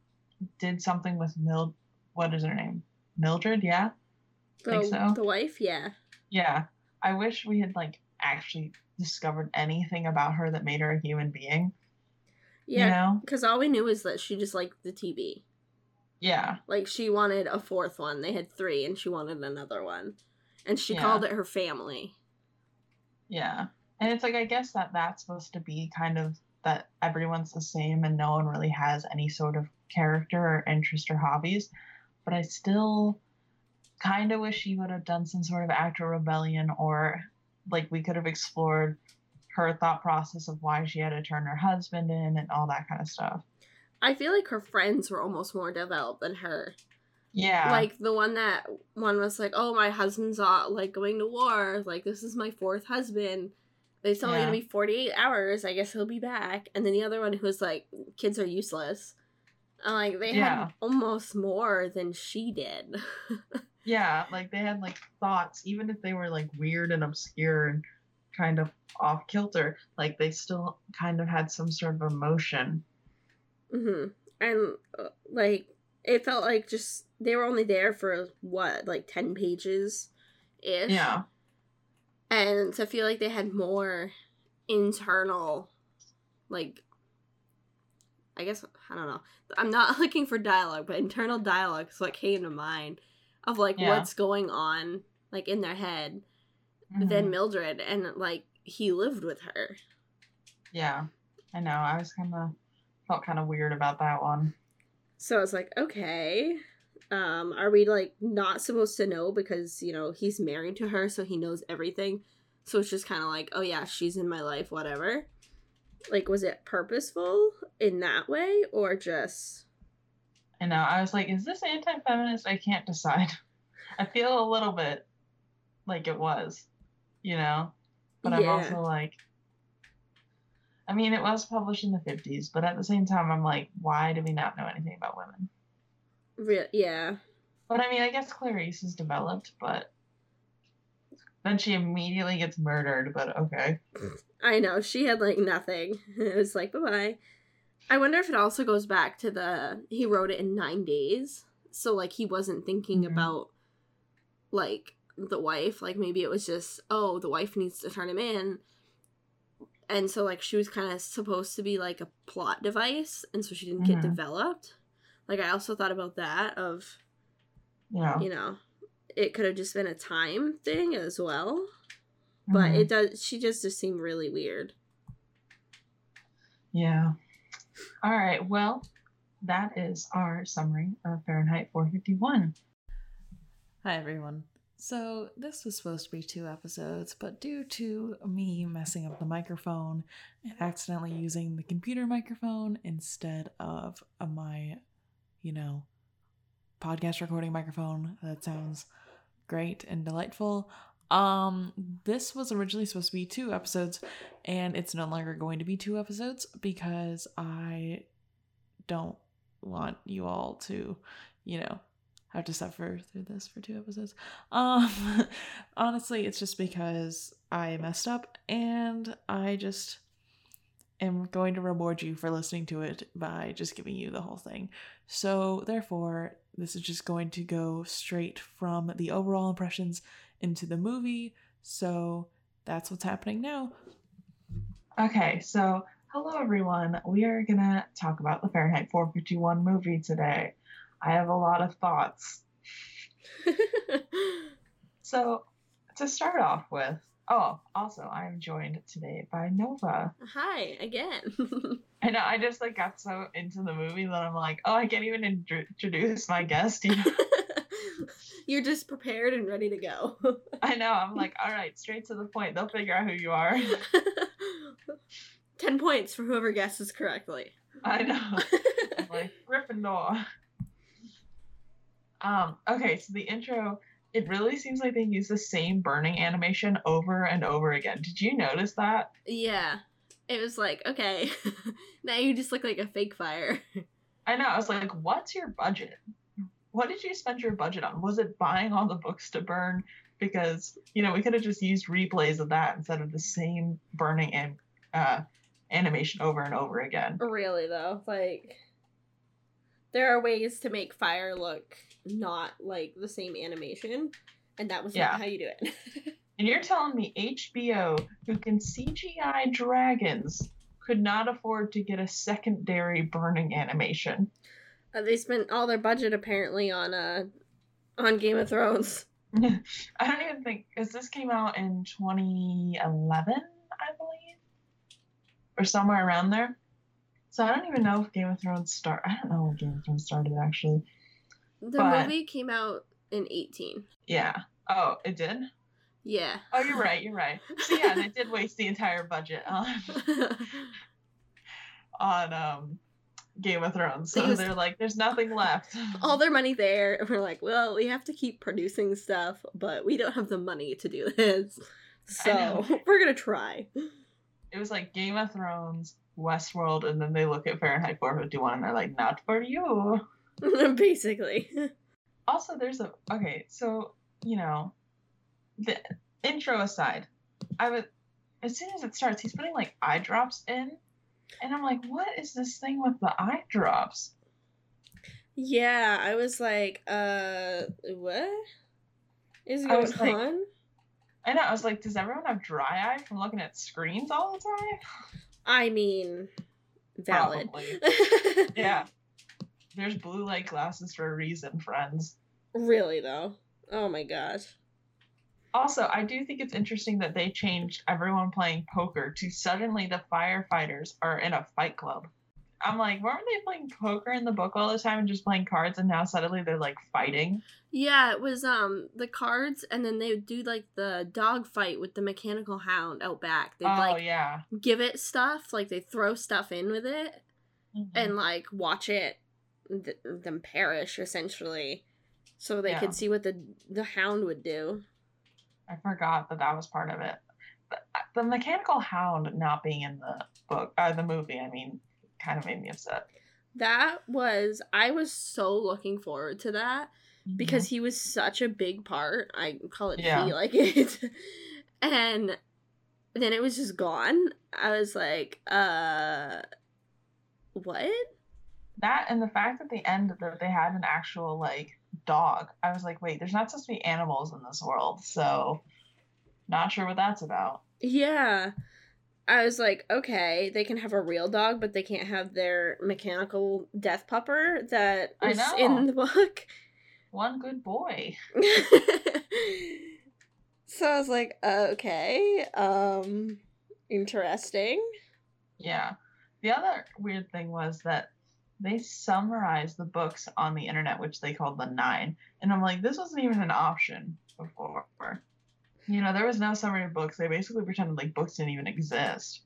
did something with Mild What is her name? Mildred, yeah. The, Think so. The wife, yeah. Yeah, I wish we had like actually discovered anything about her that made her a human being. Yeah, because you know? all we knew was that she just liked the TV. Yeah. Like she wanted a fourth one. They had three, and she wanted another one, and she yeah. called it her family. Yeah and it's like i guess that that's supposed to be kind of that everyone's the same and no one really has any sort of character or interest or hobbies but i still kind of wish she would have done some sort of act of rebellion or like we could have explored her thought process of why she had to turn her husband in and all that kind of stuff i feel like her friends were almost more developed than her yeah. Like the one that one was like, "Oh, my husband's uh, like going to war. Like this is my fourth husband." It's only yeah. gonna be 48 hours. I guess he'll be back. And then the other one who was like, kids are useless. I'm like, they yeah. had almost more than she did. [LAUGHS] yeah, like they had like thoughts, even if they were like weird and obscure and kind of off kilter, like they still kind of had some sort of emotion. hmm And uh, like, it felt like just they were only there for what, like 10 pages ish. Yeah and to feel like they had more internal like I guess I don't know. I'm not [LAUGHS] looking for dialogue, but internal dialogue is what came to mind of like yeah. what's going on like in their head mm-hmm. than Mildred and like he lived with her. Yeah. I know. I was kind of felt kind of weird about that one. So I was like, okay. Um, are we like not supposed to know because you know he's married to her, so he knows everything? So it's just kind of like, oh yeah, she's in my life, whatever. Like, was it purposeful in that way, or just? I know. I was like, is this anti-feminist? I can't decide. [LAUGHS] I feel a little bit like it was, you know, but I'm also like, I mean, it was published in the 50s, but at the same time, I'm like, why do we not know anything about women? Re- yeah. But I mean, I guess Clarisse is developed, but Then she immediately gets murdered, but okay. [LAUGHS] I know. She had like nothing. [LAUGHS] It was like, bye bye. I wonder if it also goes back to the he wrote it in nine days. So like he wasn't thinking mm-hmm. about like the wife. Like maybe it was just, oh, the wife needs to turn him in. And so like she was kind of supposed to be like a plot device, and so she didn't mm-hmm. get developed. Like I also thought about that of yeah. You know, it could have just been a time thing as well. But mm-hmm. it does she just just seemed really weird. Yeah. All right. Well, that is our summary of Fahrenheit 451. Hi everyone. So, this was supposed to be two episodes, but due to me messing up the microphone and accidentally using the computer microphone instead of my, you know, podcast recording microphone that sounds great and delightful, um, this was originally supposed to be two episodes, and it's no longer going to be two episodes because I don't want you all to, you know, have to suffer through this for two episodes. Um, [LAUGHS] honestly, it's just because I messed up and I just am going to reward you for listening to it by just giving you the whole thing. So, therefore, this is just going to go straight from the overall impressions into the movie. So, that's what's happening now. Okay, so hello everyone. We are going to talk about the Fahrenheit 451 movie today. I have a lot of thoughts. [LAUGHS] so, to start off with, oh, also, I am joined today by Nova. Hi, again. [LAUGHS] I know, I just like got so into the movie that I'm like, oh, I can't even introduce my guest. You know? [LAUGHS] You're just prepared and ready to go. [LAUGHS] I know. I'm like, all right, straight to the point. They'll figure out who you are. 10 points for whoever guesses correctly. I know. I'm like, Gryffindor. Um, okay, so the intro, it really seems like they use the same burning animation over and over again. Did you notice that? Yeah. It was like, okay, [LAUGHS] now you just look like a fake fire. I know. I was like, what's your budget? What did you spend your budget on? Was it buying all the books to burn? Because, you know, we could have just used replays of that instead of the same burning and uh, animation over and over again. Really, though. Like, there are ways to make fire look not like the same animation, and that was yeah. not how you do it. [LAUGHS] and you're telling me HBO, who can CGI dragons, could not afford to get a secondary burning animation. Uh, they spent all their budget apparently on uh on Game of Thrones. [LAUGHS] [LAUGHS] I don't even think because this came out in 2011, I believe, or somewhere around there. So I don't even know if Game of Thrones start. I don't know when Game of Thrones started actually. The but, movie came out in 18. Yeah. Oh, it did? Yeah. Oh, you're right. You're right. So yeah, they did waste the entire budget on [LAUGHS] on um Game of Thrones. So they're like, there's nothing left. All their money there. And we're like, well, we have to keep producing stuff, but we don't have the money to do this. So [LAUGHS] we're gonna try. It was like Game of Thrones, Westworld, and then they look at Fahrenheit 451 and they're like, not for you. [LAUGHS] Basically. Also, there's a okay, so you know, the intro aside, I would as soon as it starts, he's putting like eye drops in, and I'm like, what is this thing with the eye drops? Yeah, I was like, uh, what is going on? Like, I know. I was like, does everyone have dry eye from looking at screens all the time? [LAUGHS] I mean, valid. [LAUGHS] yeah. There's blue light glasses for a reason, friends. Really though. Oh my gosh. Also, I do think it's interesting that they changed everyone playing poker to suddenly the firefighters are in a fight club. I'm like, why weren't they playing poker in the book all the time and just playing cards and now suddenly they're like fighting? Yeah, it was um the cards and then they would do like the dog fight with the mechanical hound out back. They'd oh, like yeah. give it stuff, like they throw stuff in with it mm-hmm. and like watch it th- them perish essentially so they yeah. could see what the the hound would do. I forgot that that was part of it. The, the mechanical hound not being in the book, uh, the movie, I mean, kind of made me upset. That was I was so looking forward to that because he was such a big part. I call it yeah. he like it. [LAUGHS] and then it was just gone. I was like, uh what? That and the fact at the end that they had an actual like dog. I was like, wait, there's not supposed to be animals in this world, so not sure what that's about. Yeah. I was like, okay, they can have a real dog, but they can't have their mechanical death pupper that is in the book. One good boy. [LAUGHS] so I was like, okay, um, interesting. Yeah. The other weird thing was that they summarized the books on the internet, which they called the Nine. And I'm like, this wasn't even an option before. You know, there was no summary of books. They basically pretended like books didn't even exist.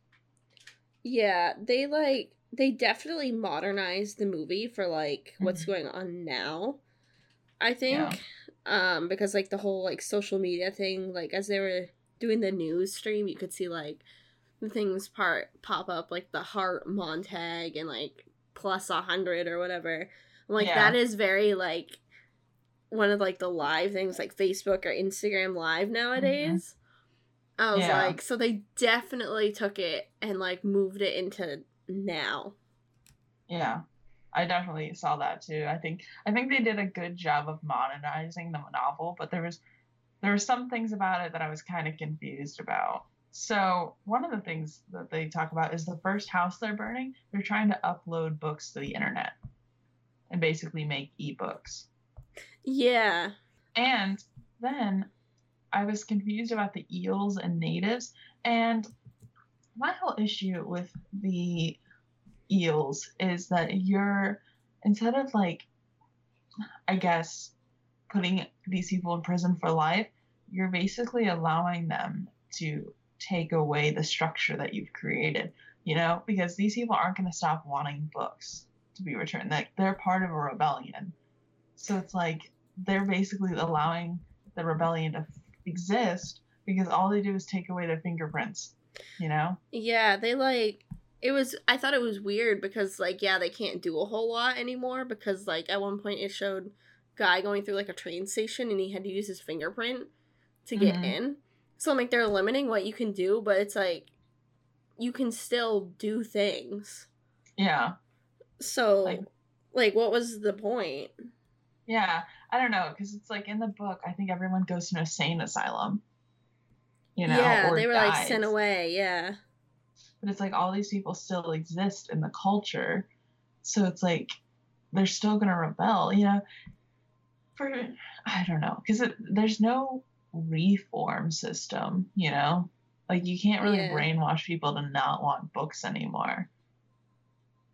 Yeah, they like they definitely modernized the movie for like what's mm-hmm. going on now. I think yeah. um because like the whole like social media thing like as they were doing the news stream you could see like the things part pop up like the heart Montag and like plus a hundred or whatever. Like yeah. that is very like one of like the live things like Facebook or Instagram live nowadays. Mm-hmm. I was yeah. like, so they definitely took it and like moved it into now. Yeah. I definitely saw that too. I think I think they did a good job of modernizing the novel, but there was there were some things about it that I was kind of confused about. So one of the things that they talk about is the first house they're burning. They're trying to upload books to the internet and basically make ebooks. Yeah. And then I was confused about the eels and natives. And my whole issue with the eels is that you're, instead of like, I guess, putting these people in prison for life, you're basically allowing them to take away the structure that you've created, you know, because these people aren't going to stop wanting books to be returned. Like they're part of a rebellion. So it's like they're basically allowing the rebellion to exist because all they do is take away their fingerprints, you know? Yeah, they like it was I thought it was weird because like yeah, they can't do a whole lot anymore because like at one point it showed guy going through like a train station and he had to use his fingerprint to get mm-hmm. in. So like they're limiting what you can do, but it's like you can still do things. Yeah. So like, like what was the point? Yeah, I don't know because it's like in the book, I think everyone goes to an insane asylum. You know, yeah, they were dies. like sent away. Yeah, but it's like all these people still exist in the culture, so it's like they're still gonna rebel. You know, for I don't know because there's no reform system. You know, like you can't really yeah. brainwash people to not want books anymore.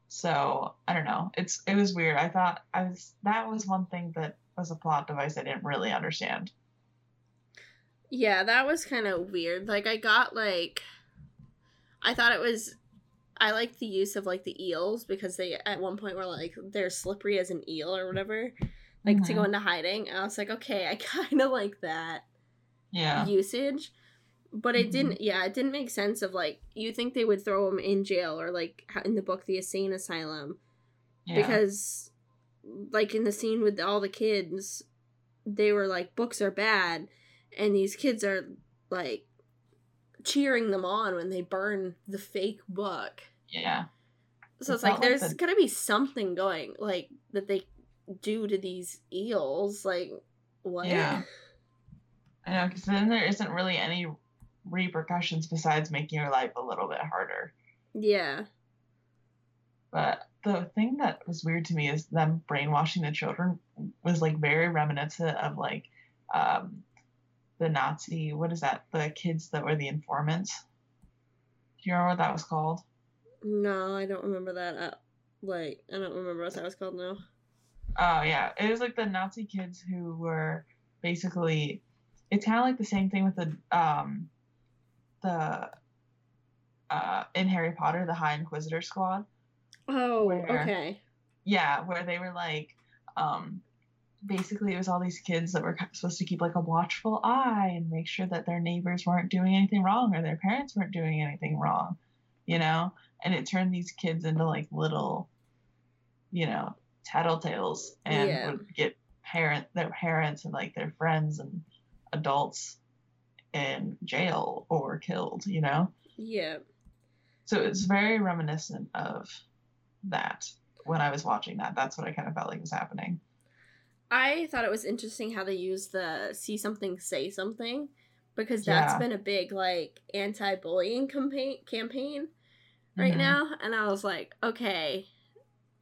So I don't know. It's it was weird. I thought I was that was one thing that was a plot device I didn't really understand. Yeah, that was kind of weird. Like I got like I thought it was I liked the use of like the eels because they at one point were like they're slippery as an eel or whatever. Like mm-hmm. to go mm-hmm. into hiding. And I was like, okay, I [LAUGHS] kind of like that. Yeah. Usage but it mm-hmm. didn't yeah it didn't make sense of like you think they would throw him in jail or like in the book the insane asylum yeah. because like in the scene with all the kids they were like books are bad and these kids are like cheering them on when they burn the fake book yeah so it's, it's like there's like the... gonna be something going like that they do to these eels like what yeah [LAUGHS] I know, because then there isn't really any repercussions besides making your life a little bit harder. Yeah. But the thing that was weird to me is them brainwashing the children was like very reminiscent of like um, the Nazi. What is that? The kids that were the informants. Do you remember what that was called? No, I don't remember that. Like, I don't remember what that was called now. Oh yeah, it was like the Nazi kids who were basically. It's kind of like the same thing with the um, the uh, in Harry Potter, the High Inquisitor Squad. Oh, where, okay. Yeah, where they were like, um, basically, it was all these kids that were supposed to keep like a watchful eye and make sure that their neighbors weren't doing anything wrong or their parents weren't doing anything wrong, you know. And it turned these kids into like little, you know, tattletales and yeah. would get parent their parents and like their friends and adults in jail or killed, you know? Yeah. So it's very reminiscent of that when I was watching that. That's what I kind of felt like was happening. I thought it was interesting how they used the see something, say something, because that's yeah. been a big like anti bullying campaign campaign right mm-hmm. now. And I was like, okay.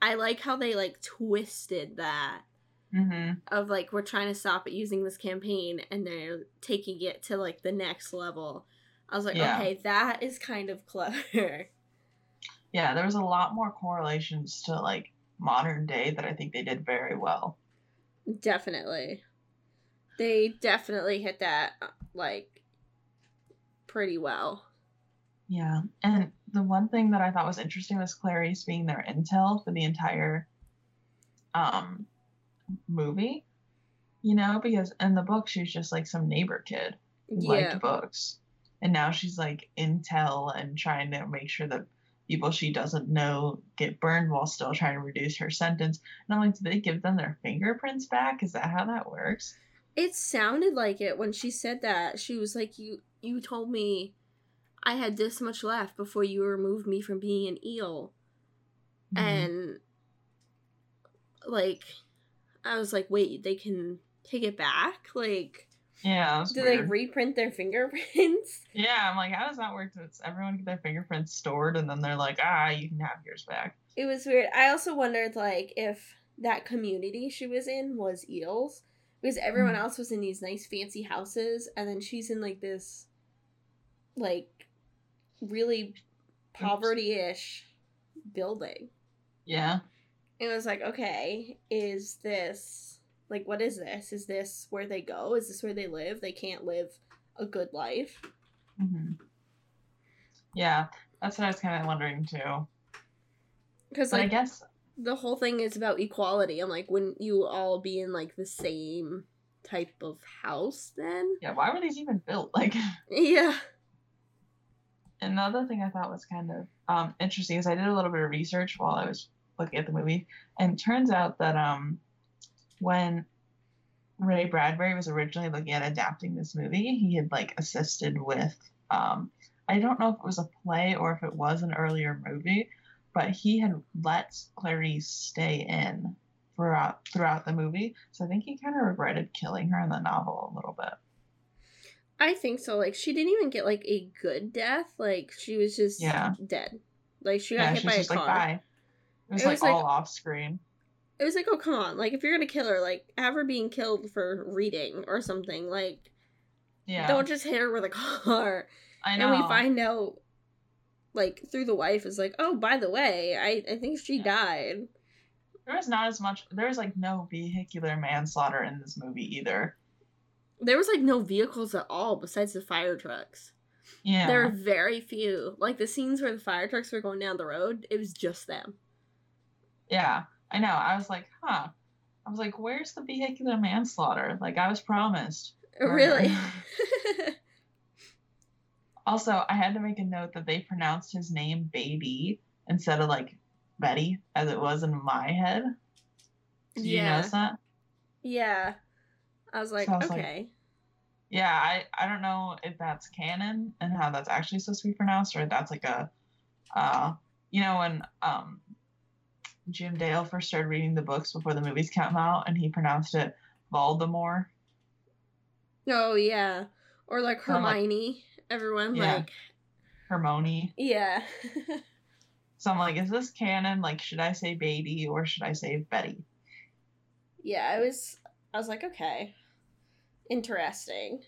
I like how they like twisted that mm-hmm. of like we're trying to stop it using this campaign and they're taking it to like the next level. I was like, yeah. okay, that is kind of clever. [LAUGHS] Yeah, there was a lot more correlations to like modern day that I think they did very well. Definitely. They definitely hit that like pretty well. Yeah. And the one thing that I thought was interesting was Clarisse being their intel for the entire um movie. You know, because in the book she was just like some neighbor kid who yeah. liked books. And now she's like intel and trying to make sure that people she doesn't know get burned while still trying to reduce her sentence. And I'm like, did they give them their fingerprints back? Is that how that works? It sounded like it when she said that. She was like, You you told me I had this much left before you removed me from being an eel. Mm-hmm. And like I was like, wait, they can take it back? Like yeah. Do weird. they reprint their fingerprints? [LAUGHS] Yeah, I'm like, how does that work? Does everyone get their fingerprints stored and then they're like, ah, you can have yours back? It was weird. I also wondered, like, if that community she was in was eels. Because everyone mm. else was in these nice fancy houses, and then she's in like this like really poverty ish building. Yeah. It was like, okay, is this like, what is this? Is this where they go? Is this where they live? They can't live a good life. Mm-hmm. Yeah, that's what I was kind of wondering too. Because like, I guess the whole thing is about equality. I'm like, wouldn't you all be in like the same type of house then? Yeah. Why were these even built? [LAUGHS] Like. Yeah. Another thing I thought was kind of um, interesting is I did a little bit of research while I was looking at the movie, and it turns out that um, when Ray Bradbury was originally looking at adapting this movie, he had like assisted with um, I don't know if it was a play or if it was an earlier movie, but he had let Clarisse stay in throughout throughout the movie. So I think he kind of regretted killing her in the novel a little bit. I think so. Like she didn't even get like a good death. Like she was just yeah. dead. Like she got yeah, hit by a car. Like. It was, it like, was all off screen it was like, oh come on, like if you're gonna kill her, like have her being killed for reading or something. Like, yeah, don't just hit her with a [LAUGHS] car. I know. And we find out, like through the wife is like, oh by the way, I I think she yeah. died. There was not as much. There was like no vehicular manslaughter in this movie either. There was like no vehicles at all besides the fire trucks. Yeah. There were very few. Like the scenes where the fire trucks were going down the road, it was just them. Yeah. I know. I was like, huh. I was like, where's the vehicular manslaughter? Like I was promised. Really? [LAUGHS] [LAUGHS] also, I had to make a note that they pronounced his name baby instead of like Betty as it was in my head. Did yeah. you notice that? Yeah. I was like, so I was okay. Like, yeah, I, I don't know if that's canon and how that's actually supposed to be pronounced or if that's like a uh you know when um Jim Dale first started reading the books before the movies came out, and he pronounced it Voldemort. Oh yeah, or like Hermione. Like, Everyone yeah. like Hermione. Yeah. [LAUGHS] so I'm like, is this canon? Like, should I say baby or should I say Betty? Yeah, I was. I was like, okay, interesting.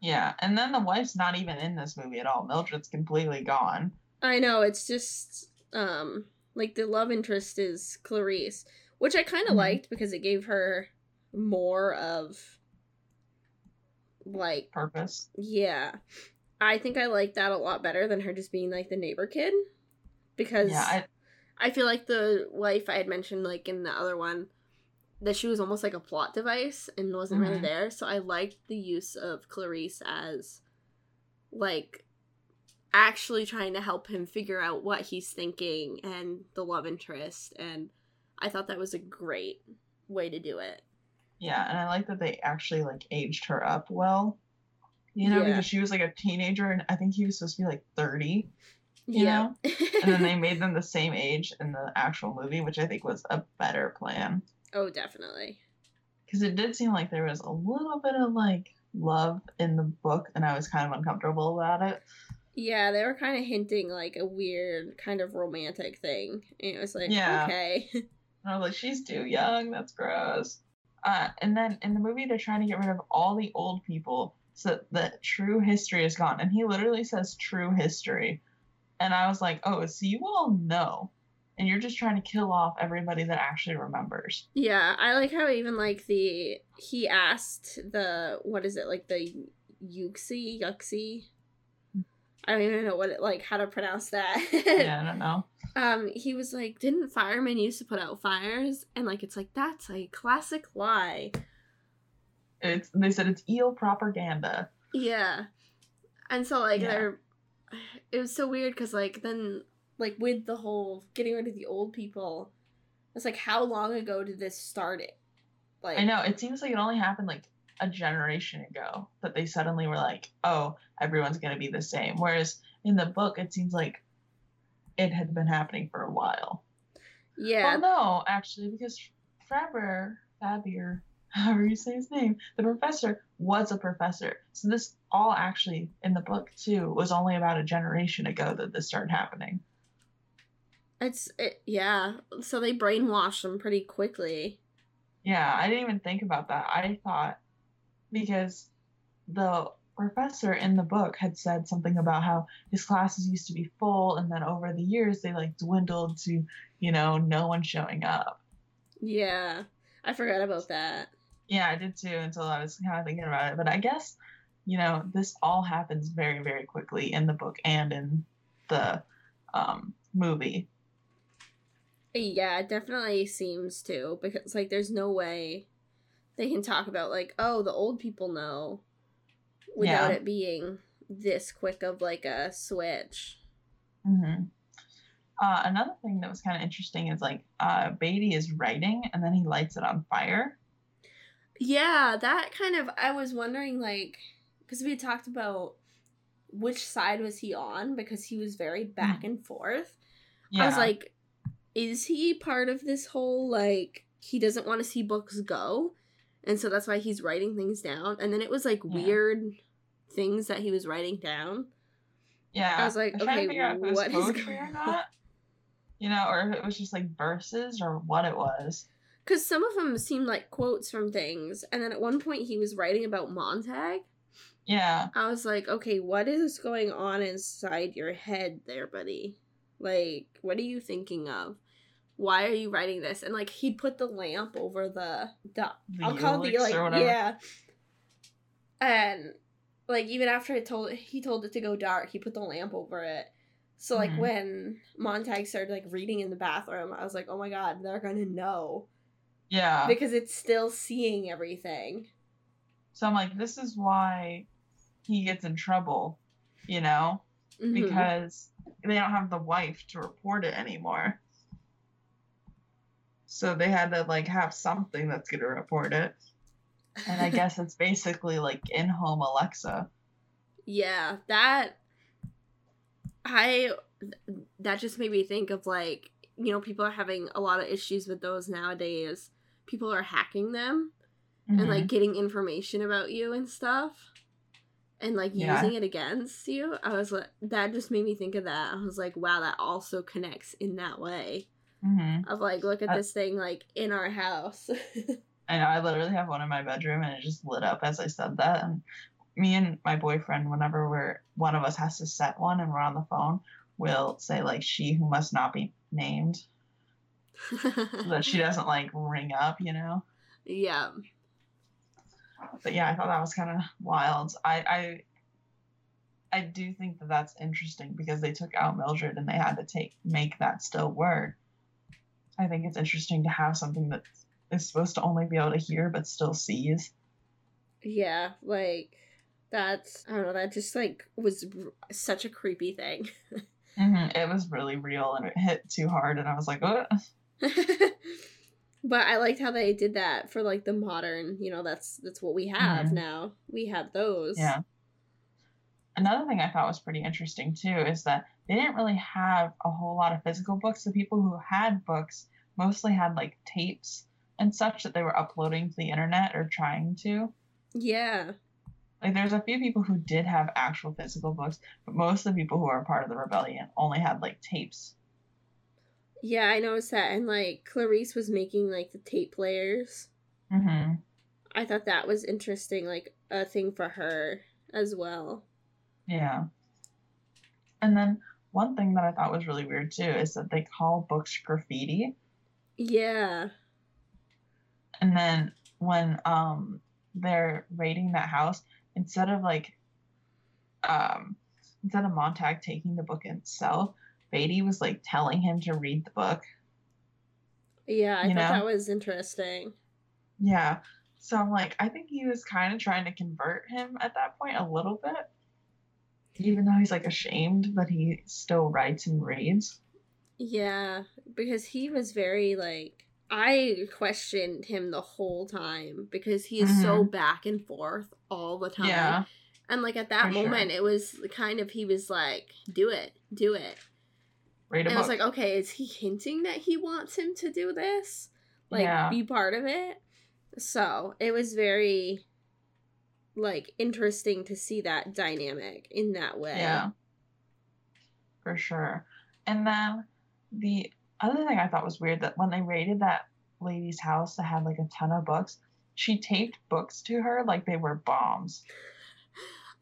Yeah, and then the wife's not even in this movie at all. Mildred's completely gone. I know. It's just um like the love interest is Clarisse, which I kind of mm-hmm. liked because it gave her more of like purpose. Yeah. I think I like that a lot better than her just being like the neighbor kid because yeah, I, I feel like the wife I had mentioned like in the other one that she was almost like a plot device and wasn't mm-hmm. really there. So I liked the use of Clarisse as like actually trying to help him figure out what he's thinking and the love interest and I thought that was a great way to do it. Yeah, and I like that they actually like aged her up well. You know, Yeah. because she was like a teenager and I think he was supposed to be like 30. You yeah. know? [LAUGHS] And then they made them the same age in the actual movie, which I think was a better plan. oh, definitely. Because it did seem like there was a little bit of like love in the book, and I was kind of uncomfortable about it. Yeah, they were kind of hinting like a weird kind of romantic thing. And it was like, Yeah. okay. [LAUGHS] I was like, she's too young. That's gross. Uh, and then in the movie, they're trying to get rid of all the old people so that true history is gone. And he literally says true history. And I was like, oh, so you all know. And you're just trying to kill off everybody that actually remembers. yeah, I like how even like the he asked the what is it like the Yuxie Yuxie. I don't even know what it like how to pronounce that. yeah, I [LAUGHS] don't know. um he was like didn't firemen used to put out fires and like it's like that's a classic lie It's they said it's eel propaganda. yeah and so like Yeah. they're it was so weird because like then like with the whole getting rid of the old people it's like how long ago did this start it like I know. It seems like it only happened like a generation ago that they suddenly were like, oh, everyone's going to be the same. Whereas in the book, it seems like it had been happening for a while. yeah Well, no, actually, because Faber, Fabier, [LAUGHS] however you say his name, the professor was a professor. So this all actually in the book too was only about a generation ago that this started happening. it's it, yeah so they brainwashed them pretty quickly Yeah, I didn't even think about that. I thought because the professor in the book had said something about how his classes used to be full and then over the years they like dwindled to, you know, no one showing up. yeah i forgot about that Yeah, I did too until I was kind of thinking about it. But I guess, you know, this all happens very, very quickly in the book and in the um, movie. Yeah, it definitely seems to because like there's no way they can talk about like oh the old people know without Yeah. it being this quick of like a switch. hmm Uh, another thing that was kind of interesting is like uh, Beatty is writing and then he lights it on fire. Yeah, that kind of I was wondering like because we had talked about which side was he on because he was very back and forth. Yeah. I was like, is he part of this whole like he doesn't want to see books go, and so that's why he's writing things down. And then it was like Yeah. weird things that he was writing down. yeah. I was like, trying okay, to figure out if it was what is going or on? not. You know, or if it was just like verses or what it was. Because some of them seemed like quotes from things, and then at one point he was writing about Montag. Yeah. I was like, okay, what is going on inside your head there, buddy? Like, what are you thinking of? Why are you writing this? And like, he'd put the lamp over the, the The I'll call it the like, yeah. And like, even after it told he told it to go dark, he put the lamp over it. So like, Mhm. when Montag started like reading in the bathroom, I was like, oh my god, they're gonna know Yeah. because it's still seeing everything. So I'm like, this is why he gets in trouble, you know, Mhm. because they don't have the wife to report it anymore. So they had to like have something that's gonna report it. And I guess it's basically like in home Alexa. Yeah, that I that just made me think of like, you know, people are having a lot of issues with those nowadays. People are hacking them and Mhm. like getting information about you and stuff and like Yeah. using it against you. I was like that just made me think of that. I was like, wow, that also connects in that way. Mhm. Of like, look at Uh, this thing like in our house. [LAUGHS] I know I literally have one in my bedroom and it just lit up as I said that. And me and my boyfriend, whenever we're one of us has to set one and we're on the phone, will say like she who must not be named. so that she [LAUGHS] doesn't like ring up, you know. yeah. But yeah, I thought that was kind of wild. I I I do think that that's interesting because they took out Mildred and they had to take make that still word. I think it's interesting to have something that is supposed to only be able to hear but still sees. Yeah, like that's I don't know. That just like was r- such a creepy thing. [LAUGHS] hmm It was really real and it hit too hard, and I was like, "What?" [LAUGHS] but But I liked how they did that for like the modern, you know, that's that's what we have mm-hmm. now. We have those. Yeah. Another thing I thought was pretty interesting too is that they didn't really have a whole lot of physical books. The people who had books mostly had like tapes and such that they were uploading to the internet or trying to. Yeah. Like there's a few people who did have actual physical books, but most of the people who are part of the rebellion only had like tapes. Yeah, I noticed that, and like Clarisse was making like the tape players. Mm-hmm. I thought that was interesting, like a thing for her as well. Yeah. And then one thing that I thought was really weird too is that they call books graffiti. Yeah. And then when um they're raiding that house, instead of like um instead of Montag taking the book himself, Beatty was like telling him to read the book. Yeah, I you thought know? that was interesting. Yeah. So I'm like, I think he was kind of trying to convert him at that point a little bit. Even though he's like ashamed that he still writes and reads. Yeah, because he was very like I questioned him the whole time because he is mm-hmm. so back and forth all the time. Yeah. And like at that For moment, sure. it was kind of he was like, "Do it, do it." Right? And I was like, "Okay, is he hinting that he wants him to do this? Like, yeah. be part of it?" So it was very, like, interesting to see that dynamic in that way. Yeah. For sure. And then the other thing I thought was weird that when they raided that lady's house that had like a ton of books, she taped books to her like they were bombs.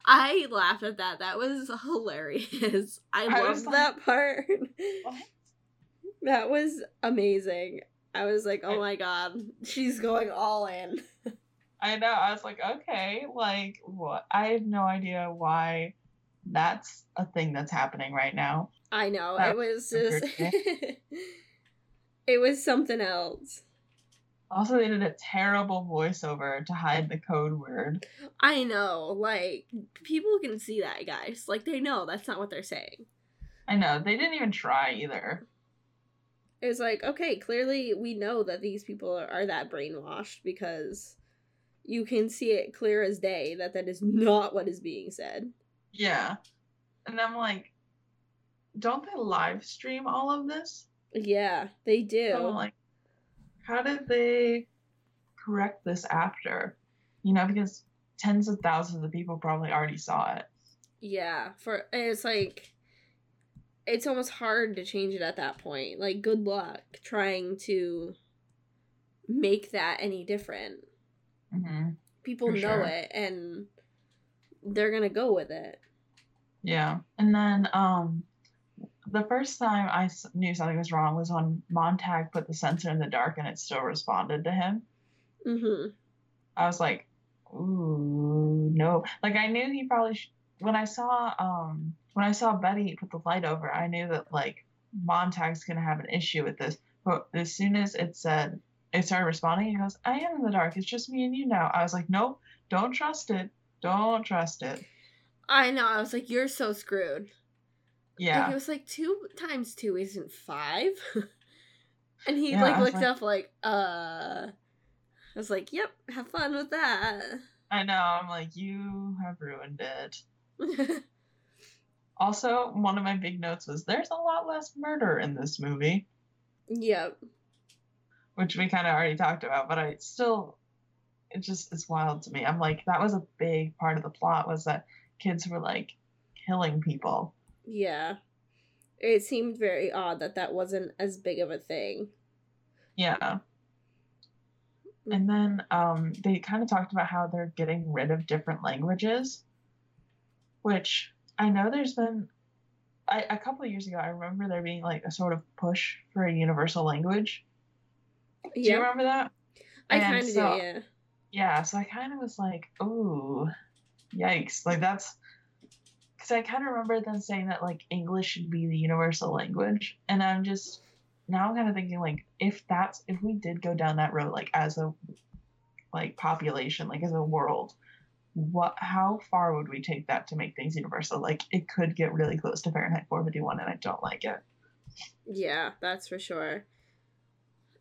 I laughed at that. That was hilarious. [LAUGHS] I, I loved like, that part. [LAUGHS] What? That was amazing. I was like, oh my god, she's going all in. I know. I was like, okay, like what? I have no idea why that's a thing that's happening right now. I know. That it was just [LAUGHS] It was something else. Also, they did a terrible voiceover to hide the code word. I know. Like, people can see that, guys. Like, they know that's not what they're saying. I know. They didn't even try either. It's like, okay, clearly we know that these people are, are that brainwashed because you can see it clear as day that that is not what is being said. Yeah. And I'm like, don't they live stream all of this? Yeah, they do. I'm like, how did they correct this after? You know, because tens of thousands of people probably already saw it. Yeah, for it's like it's almost hard to change it at that point. Like good luck trying to make that any different. Mm-hmm. People for know sure. it and they're going to go with it. Yeah. And then um the first time I knew something was wrong was when Montag put the sensor in the dark and it still responded to him. Mm-hmm. I was like, ooh, no. Like I knew he probably sh- when I saw um when I saw Betty put the light over, I knew that like Montag's gonna have an issue with this. But as soon as it said it started responding, he goes, I am in the dark. It's just me and you now. I was like, nope, don't trust it. Don't trust it. I know. I was like, you're so screwed. Yeah. Like it was like two times two isn't five. [LAUGHS] and he yeah, like looked like, up like, uh I was like, Yep, have fun with that. I know, I'm like, you have ruined it. [LAUGHS] also, one of my big notes was there's a lot less murder in this movie. Yep. Which we kind of already talked about, but I still it just is wild to me. I'm like, that was a big part of the plot was that kids were like killing people. Yeah. It seemed very odd that that wasn't as big of a thing. Yeah. And then um, they kind of talked about how they're getting rid of different languages, which I know there's been I, a couple of years ago. I remember there being like a sort of push for a universal language. Do you remember that? I kind of so, do, yeah. Yeah, so I kind of was like, "Oh, yikes!" Like that's because I kind of remember them saying that like English should be the universal language, and I'm just now I'm kind of thinking like if that's if we did go down that road like as a like population like as a world what how far would we take that to make things universal like it could get really close to fahrenheit 451 and i don't like it yeah that's for sure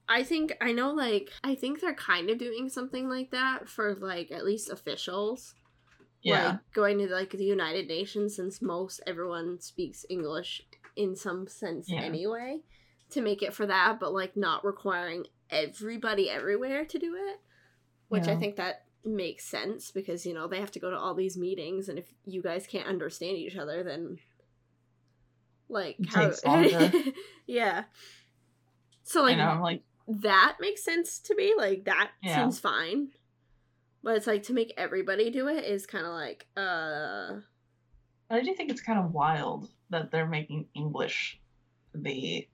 I think I know like I think they're kind of doing something like that for like at least officials. Yeah. Like going to like the United Nations since most everyone speaks English in some sense Yeah. anyway to make it for that but like not requiring everybody everywhere to do it which I think that makes sense because you know they have to go to all these meetings and if you guys can't understand each other then like It longer. [LAUGHS] yeah so like know. I'm like, that makes sense to me like that Yeah. seems fine but it's like to make everybody do it is kind of like uh I do think it's kind of wild that they're making English the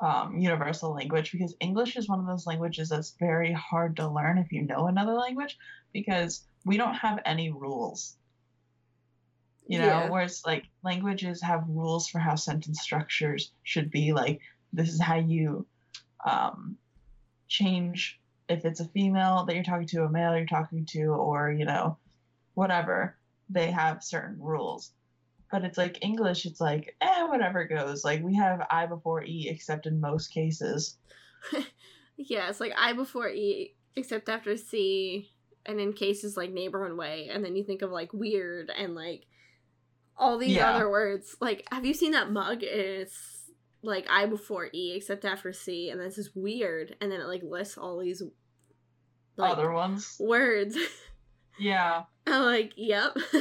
um, universal language because English is one of those languages that's very hard to learn if you know another language because we don't have any rules. You know, Yeah. whereas like languages have rules for how sentence structures should be. Like this is how you um, change if it's a female that you're talking to, a male you're talking to, or you know, whatever. They have certain rules. But it's like English, it's like, eh, whatever goes. Like we have I before E, except in most cases. [LAUGHS] yeah it's like i before e except after c and in cases like neighbor and way and then you think of like weird and like all these Yeah. other words like have you seen that mug it's like i before e except after c and this is weird and then it like lists all these like Other ones. words [LAUGHS] Yeah. i'm like yep [LAUGHS]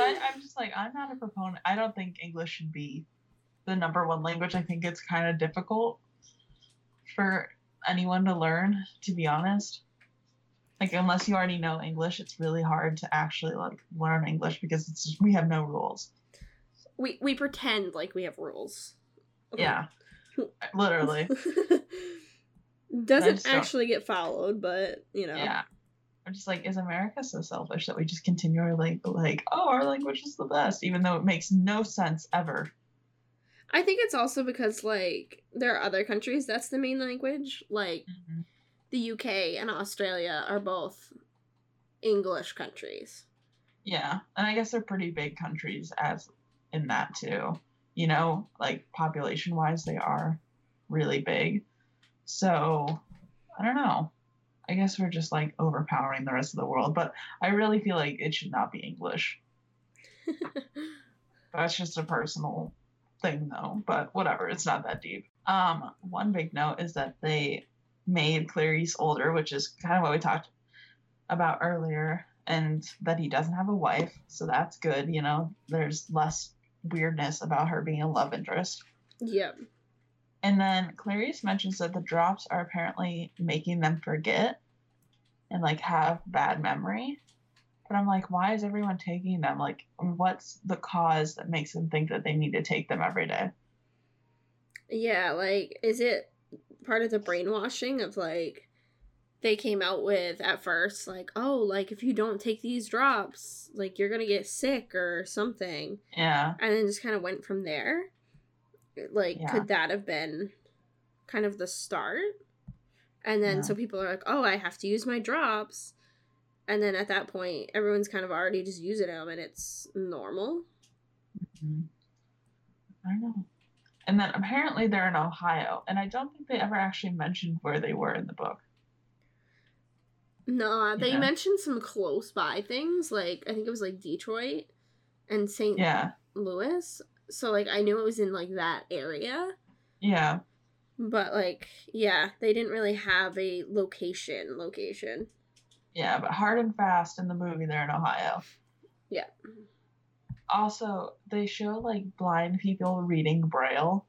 I, I'm just like, I'm not a proponent. I don't think English should be the number one language. I think it's kind of difficult for anyone to learn, to be honest. Like, unless you already know English, it's really hard to actually like learn English because it's just, we have no rules. we we pretend like we have rules Yeah. Literally. [LAUGHS] doesn't just don't- actually get followed but you know Yeah. I'm just like, is America so selfish that we just continually like, oh, our language is the best, even though it makes no sense ever. I think it's also because like there are other countries that's the main language. Like mm-hmm. the UK and Australia are both English countries. Yeah, and I guess they're pretty big countries as in that too. You know, like population wise, they are really big. So I don't know. I guess we're just like overpowering the rest of the world, but I really feel like it should not be English. [LAUGHS] That's just a personal thing though, but whatever, it's not that deep. Um, one big note is that they made Clarisse older, which is kind of what we talked about earlier, and that he doesn't have a wife, so that's good, you know. There's less weirdness about her being a love interest. yep. And then Clarisse mentions that the drops are apparently making them forget and like have bad memory. But I'm like, why is everyone taking them? Like, what's the cause that makes them think that they need to take them every day? Yeah, like is it part of the brainwashing of like they came out with at first like, oh, like if you don't take these drops, like you're to get sick or something. Yeah. and then just kind of went from there. Like, Yeah. could that have been kind of the start? And then Yeah. so people are like, oh, I have to use my drops. And then at that point, everyone's kind of already just using them and it's normal. Mhm. I don't know. And then apparently they're in Ohio, and I don't think they ever actually mentioned where they were in the book. No, they Yeah. mentioned some close by things. Like, I think it was like Detroit and St. Yeah. Louis. So, like, I knew it was in like that area. Yeah. But, like, yeah, they didn't really have a location. Location. Yeah, but hard and fast in the movie, they're in Ohio. Yeah. Also, they show like blind people reading Braille.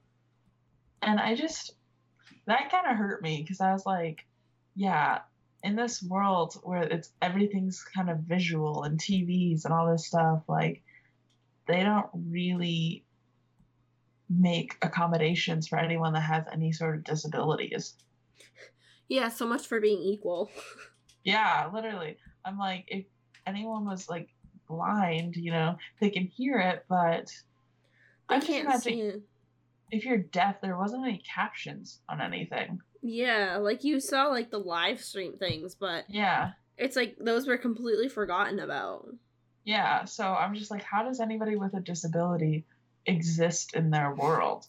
And I just, that kind of hurt me because I was like, yeah, in this world where it's everything's kind of visual and TVs and all this stuff, like, they don't really make accommodations for anyone that has any sort of disabilities. Yeah, so much for being equal. Yeah, literally. I'm like, if anyone was like blind, you know, they can hear it, but I I'm can't see it. If you're deaf, there wasn't any captions on anything. Yeah, like you saw like the live stream things, but Yeah, it's like those were completely forgotten about. yeah. So I'm just like, how does anybody with a disability exist in their world?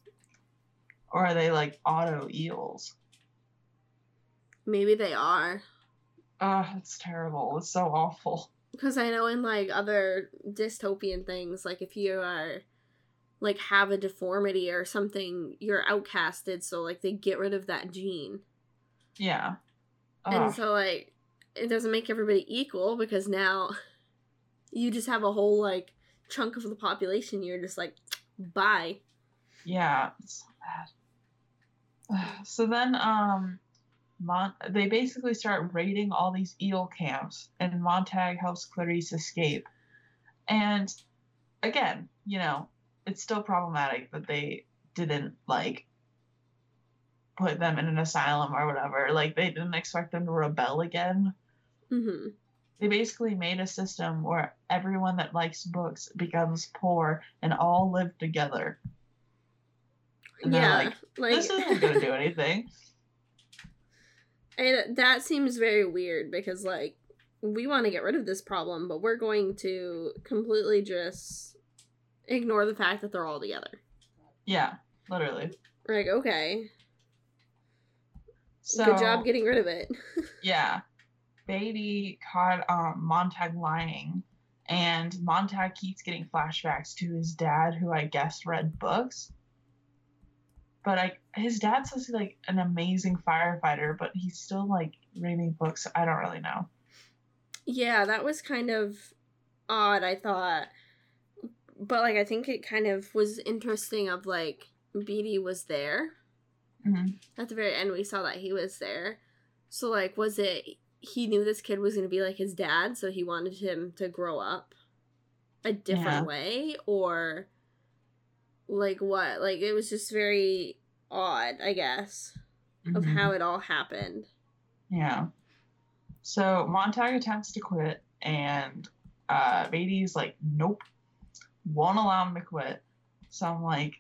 Or are they like auto eels? maybe they are. Ah, uh, it's terrible. It's so awful. Because I know in like other dystopian things, like if you are like have a deformity or something, you're outcasted. So like they get rid of that gene. Yeah. And so like it doesn't make everybody equal because now [LAUGHS] you just have a whole like chunk of the population you're just like bye. Yeah, it's so bad. So then um Mon- they basically start raiding all these eel camps, and Montag helps Clarisse escape. And again, you know, it's still problematic that they didn't like put them in an asylum or whatever. Like they didn't expect them to rebel again. Mm-hmm. They basically made a system where everyone that likes books becomes poor and all live together. And yeah, like, like this isn't gonna do anything. [LAUGHS] And that seems very weird because like we want to get rid of this problem, but we're going to completely just ignore the fact that they're all together. Yeah, literally. Like, okay. So, Good job getting rid of it. [LAUGHS] yeah. Beatty caught um, Montag lying, and Montag keeps getting flashbacks to his dad, who I guess read books. But I, his dad says he's like an amazing firefighter, but he's still like reading books. I don't really know. Yeah, that was kind of odd. I thought, but like I think it kind of was interesting. Of like Beatty was there mm-hmm. at the very end. We saw that he was there. So like, was it he knew this kid was going to be like his dad, so he wanted him to grow up a different yeah. way, or like what? Like it was just very odd, I guess, mm-hmm. of how it all happened. Yeah. So Montag attempts to quit, and uh, Beatty's like, nope, won't allow him to quit. So I'm like,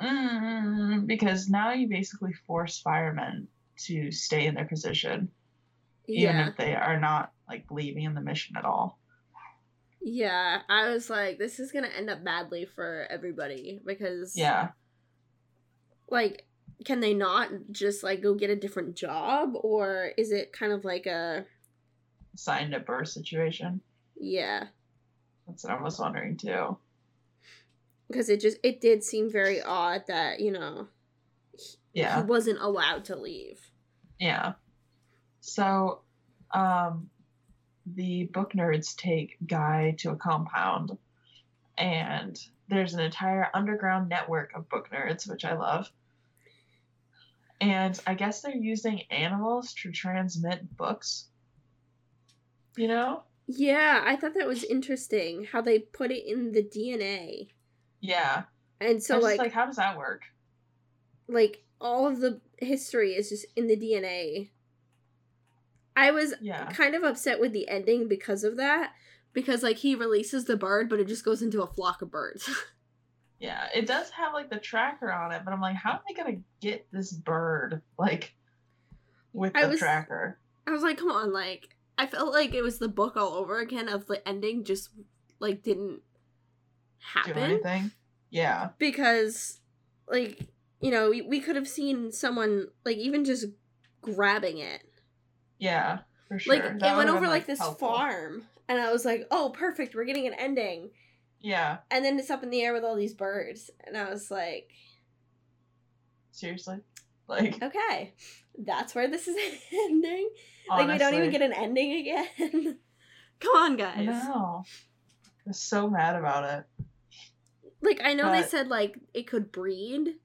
mm, because now you basically force firemen to stay in their position, even yeah. if they are not like believing in the mission at all. Yeah, I was like, this is gonna end up badly for everybody because yeah, like, can they not just like go get a different job, or is it kind of like a signed at birth situation? Yeah, that's what I was wondering too. Because it just it did seem very odd that you know, yeah, he wasn't allowed to leave. Yeah. So, um, the book nerds take Guy to a compound, and there's an entire underground network of book nerds, which I love. And I guess they're using animals to transmit books. You know? Yeah, I thought that was interesting how they put it in the DNA. Yeah. And so like, like how does that work? Like all of the history is just in the DNA I was yeah. kind of upset with the ending because of that. Because like he releases the bird, but it just goes into a flock of birds. [LAUGHS] yeah, it does have like the tracker on it, but I'm like, how am I gonna get this bird like with the was, tracker? I was like, come on, like I felt like it was the book all over again of the ending just like didn't happen. Do anything? Yeah. Because like, you know, we, we could have seen someone like even just grabbing it yeah, for sure. Like that it went over like, like this helpful. farm, and I was like, "Oh, perfect, we're getting an ending." Yeah. And then it's up in the air with all these birds, and I was like, "Seriously." Like okay, that's where this is [LAUGHS] ending. Honestly. Like we don't even get an ending again. [LAUGHS] Come on, guys. No, I'm so mad about it. Like I know but... they said like it could breed.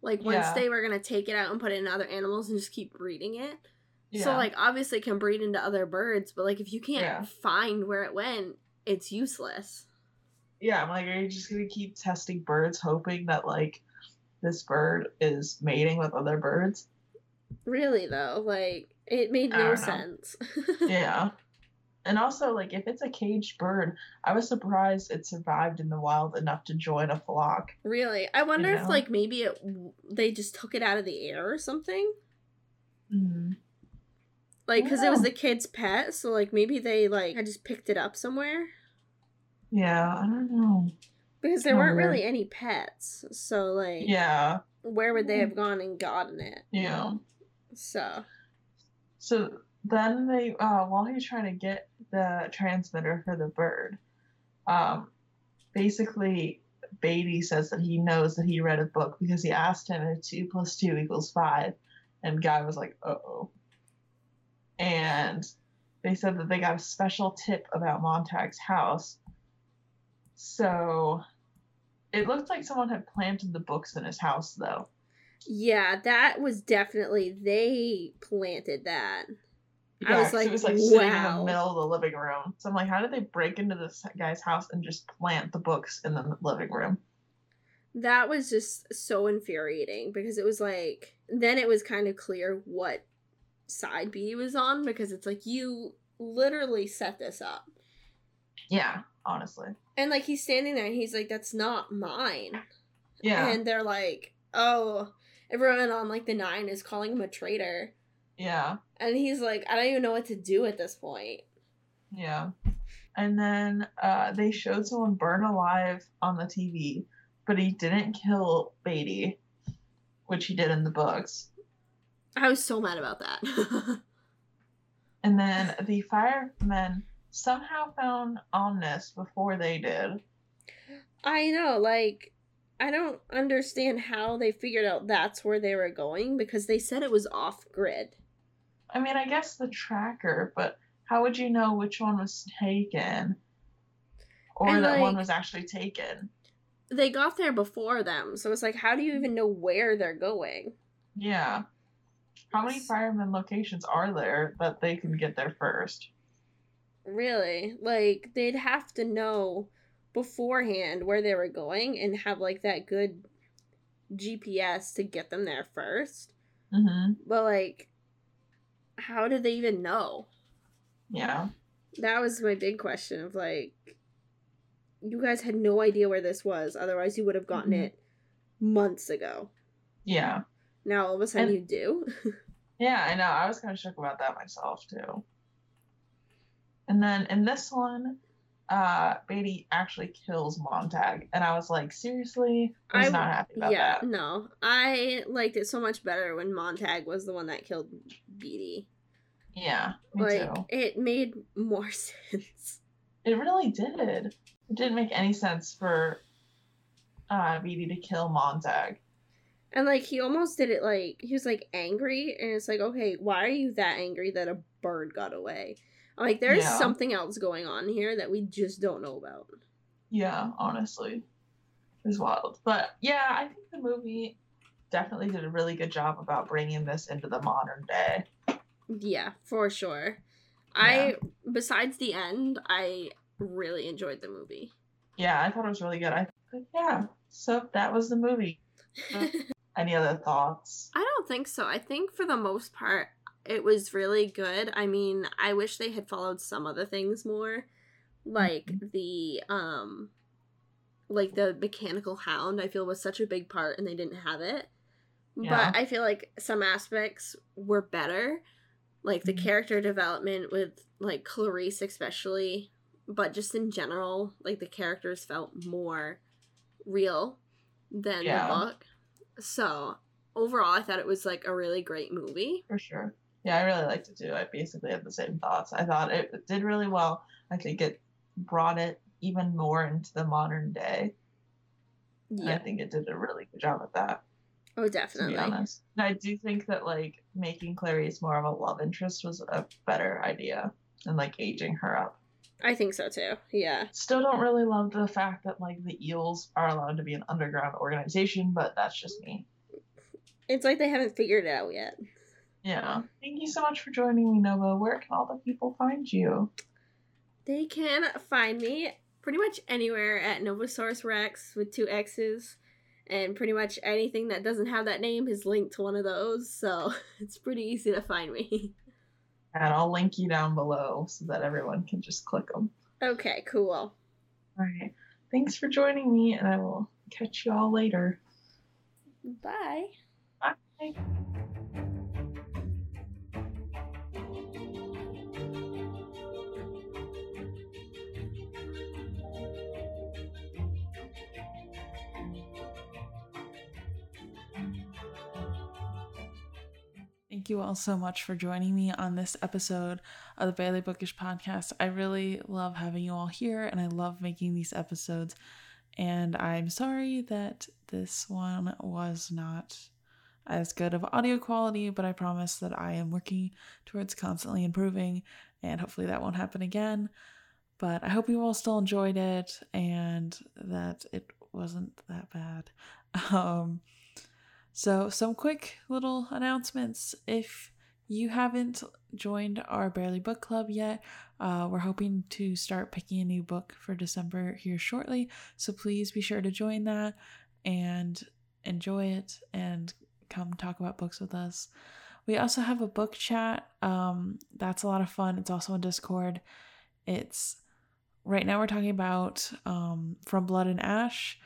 Like once yeah. they were gonna take it out and put it in other animals and just keep breeding it. Yeah. So like obviously can breed into other birds, but like if you can't yeah. find where it went, it's useless. Yeah, I'm like, are you just gonna keep testing birds, hoping that like this bird is mating with other birds? Really though, like it made no sense. [LAUGHS] yeah. And also, like, if it's a caged bird, I was surprised it survived in the wild enough to join a flock. Really, I wonder you know? if like maybe it they just took it out of the air or something. Mm-hmm. Like, because it was the kid's pet, so like maybe they like had just picked it up somewhere. Yeah, I don't know. Because there weren't really any pets, so like yeah, where would they have gone and gotten it? Yeah. So. So then they, uh, while he's trying to get the transmitter for the bird, um, basically Beatty says that he knows that he read a book because he asked him if two plus two equals five, and Guy was like, "Uh oh." And they said that they got a special tip about Montag's house. So it looked like someone had planted the books in his house, though. Yeah, that was definitely they planted that. Yeah, I was like, it was like wow. sitting in the middle of the living room. So I'm like, how did they break into this guy's house and just plant the books in the living room? That was just so infuriating because it was like then it was kind of clear what side B was on because it's like you literally set this up. Yeah, honestly. And like he's standing there and he's like, That's not mine. Yeah. And they're like, Oh, everyone on like the nine is calling him a traitor. Yeah. And he's like, I don't even know what to do at this point. Yeah. And then uh, they showed someone burn alive on the TV, but he didn't kill Beatty, which he did in the books. I was so mad about that. [LAUGHS] and then the firemen somehow found Omnis before they did. I know, like, I don't understand how they figured out that's where they were going because they said it was off grid. I mean, I guess the tracker, but how would you know which one was taken? Or and that like, one was actually taken? They got there before them, so it's like, how do you even know where they're going? Yeah. How many firemen locations are there that they can get there first? Really? Like, they'd have to know beforehand where they were going and have, like, that good GPS to get them there 1st mm-hmm. But, like, how did they even know? Yeah. That was my big question of like you guys had no idea where this was, otherwise you would have gotten mm-hmm. it months ago. Yeah. Now all of a sudden and, you do. [LAUGHS] yeah, I know. I was kind of shook about that myself too. And then in this one, uh Beatty actually kills Montag, and I was like, seriously, I was I, not happy about yeah, that. No, I liked it so much better when Montag was the one that killed Beatty. Yeah, like too. it made more [LAUGHS] sense. It really did. It didn't make any sense for uh Beatty to kill Montag. And like he almost did it like he was like angry, and it's like, okay, why are you that angry that a bird got away? Like there's yeah. something else going on here that we just don't know about. Yeah, honestly. It was wild. But yeah, I think the movie definitely did a really good job about bringing this into the modern day. Yeah, for sure. Yeah. I besides the end, I really enjoyed the movie. Yeah, I thought it was really good. I yeah. So that was the movie. [LAUGHS] Any other thoughts? I don't think so. I think for the most part, it was really good. I mean, I wish they had followed some other things more, like mm-hmm. the um like the mechanical hound I feel was such a big part and they didn't have it. Yeah. But I feel like some aspects were better. Like the mm-hmm. character development with like Clarisse especially, but just in general, like the characters felt more real than yeah. the book. So, overall I thought it was like a really great movie. For sure. Yeah, I really liked it too. I basically had the same thoughts. I thought it did really well. I think it brought it even more into the modern day. Yeah. I think it did a really good job at that. Oh, definitely. To be honest. And I do think that like making Clarisse more of a love interest was a better idea than like aging her up. I think so too. Yeah. Still don't really love the fact that like the eels are allowed to be an underground organization, but that's just me. It's like they haven't figured it out yet. Yeah. Thank you so much for joining me, Nova. Where can all the people find you? They can find me pretty much anywhere at Novosaurus Rex with two X's. And pretty much anything that doesn't have that name is linked to one of those, so [LAUGHS] it's pretty easy to find me. And I'll link you down below so that everyone can just click them. Okay, cool. All right. Thanks for joining me, and I will catch you all later. Bye. Bye. You all so much for joining me on this episode of the Barely Bookish podcast. I really love having you all here and I love making these episodes. And I'm sorry that this one was not as good of audio quality, but I promise that I am working towards constantly improving and hopefully that won't happen again. But I hope you all still enjoyed it and that it wasn't that bad. [LAUGHS] Um, so, some quick little announcements. If you haven't joined our Barely Book Club yet, uh, we're hoping to start picking a new book for December here shortly. So, please be sure to join that and enjoy it and come talk about books with us. We also have a book chat. Um, that's a lot of fun. It's also on Discord. It's right now we're talking about um, From Blood and Ash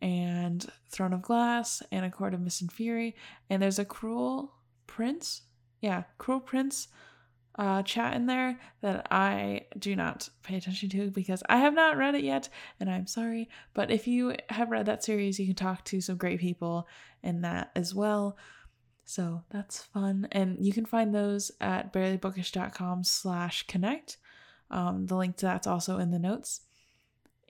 and Throne of Glass and A Court of Mist and Fury. And there's a Cruel Prince. Yeah, Cruel Prince uh, chat in there that I do not pay attention to because I have not read it yet, and I'm sorry. But if you have read that series, you can talk to some great people in that as well. So that's fun. And you can find those at barelybookish.com slash connect. Um, the link to that's also in the notes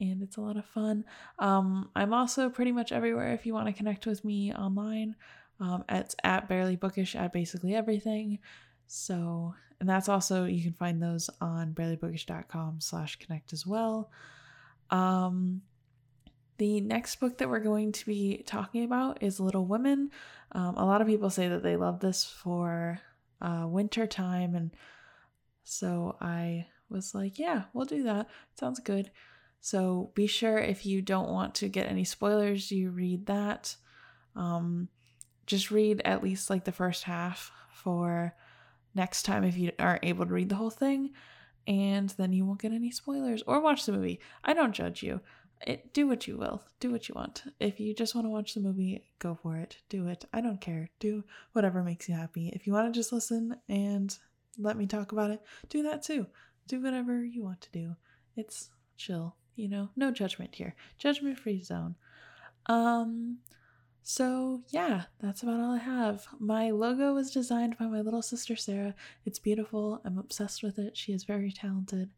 and it's a lot of fun. Um, I'm also pretty much everywhere if you want to connect with me online. Um, it's at barely bookish at basically everything. So, and that's also you can find those on barelybookish.com slash connect as well. Um, the next book that we're going to be talking about is Little Women. Um, a lot of people say that they love this for uh, winter time, and so I was like, yeah, we'll do that. Sounds good. So be sure if you don't want to get any spoilers, you read that. Um, just read at least like the first half for next time if you aren't able to read the whole thing, and then you won't get any spoilers or watch the movie. I don't judge you. It, do what you will. Do what you want. If you just want to watch the movie, go for it. Do it. I don't care. Do whatever makes you happy. If you want to just listen and let me talk about it, do that too. Do whatever you want to do. It's chill you know, no judgment here. Judgment free zone. Um so yeah, that's about all I have. My logo was designed by my little sister Sarah. It's beautiful. I'm obsessed with it. She is very talented.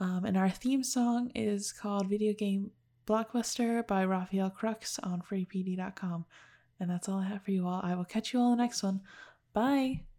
Um, and our theme song is called Video Game Blockbuster by Rafael Krux on freepd.com. And that's all I have for you all. I will catch you all in the next one. Bye.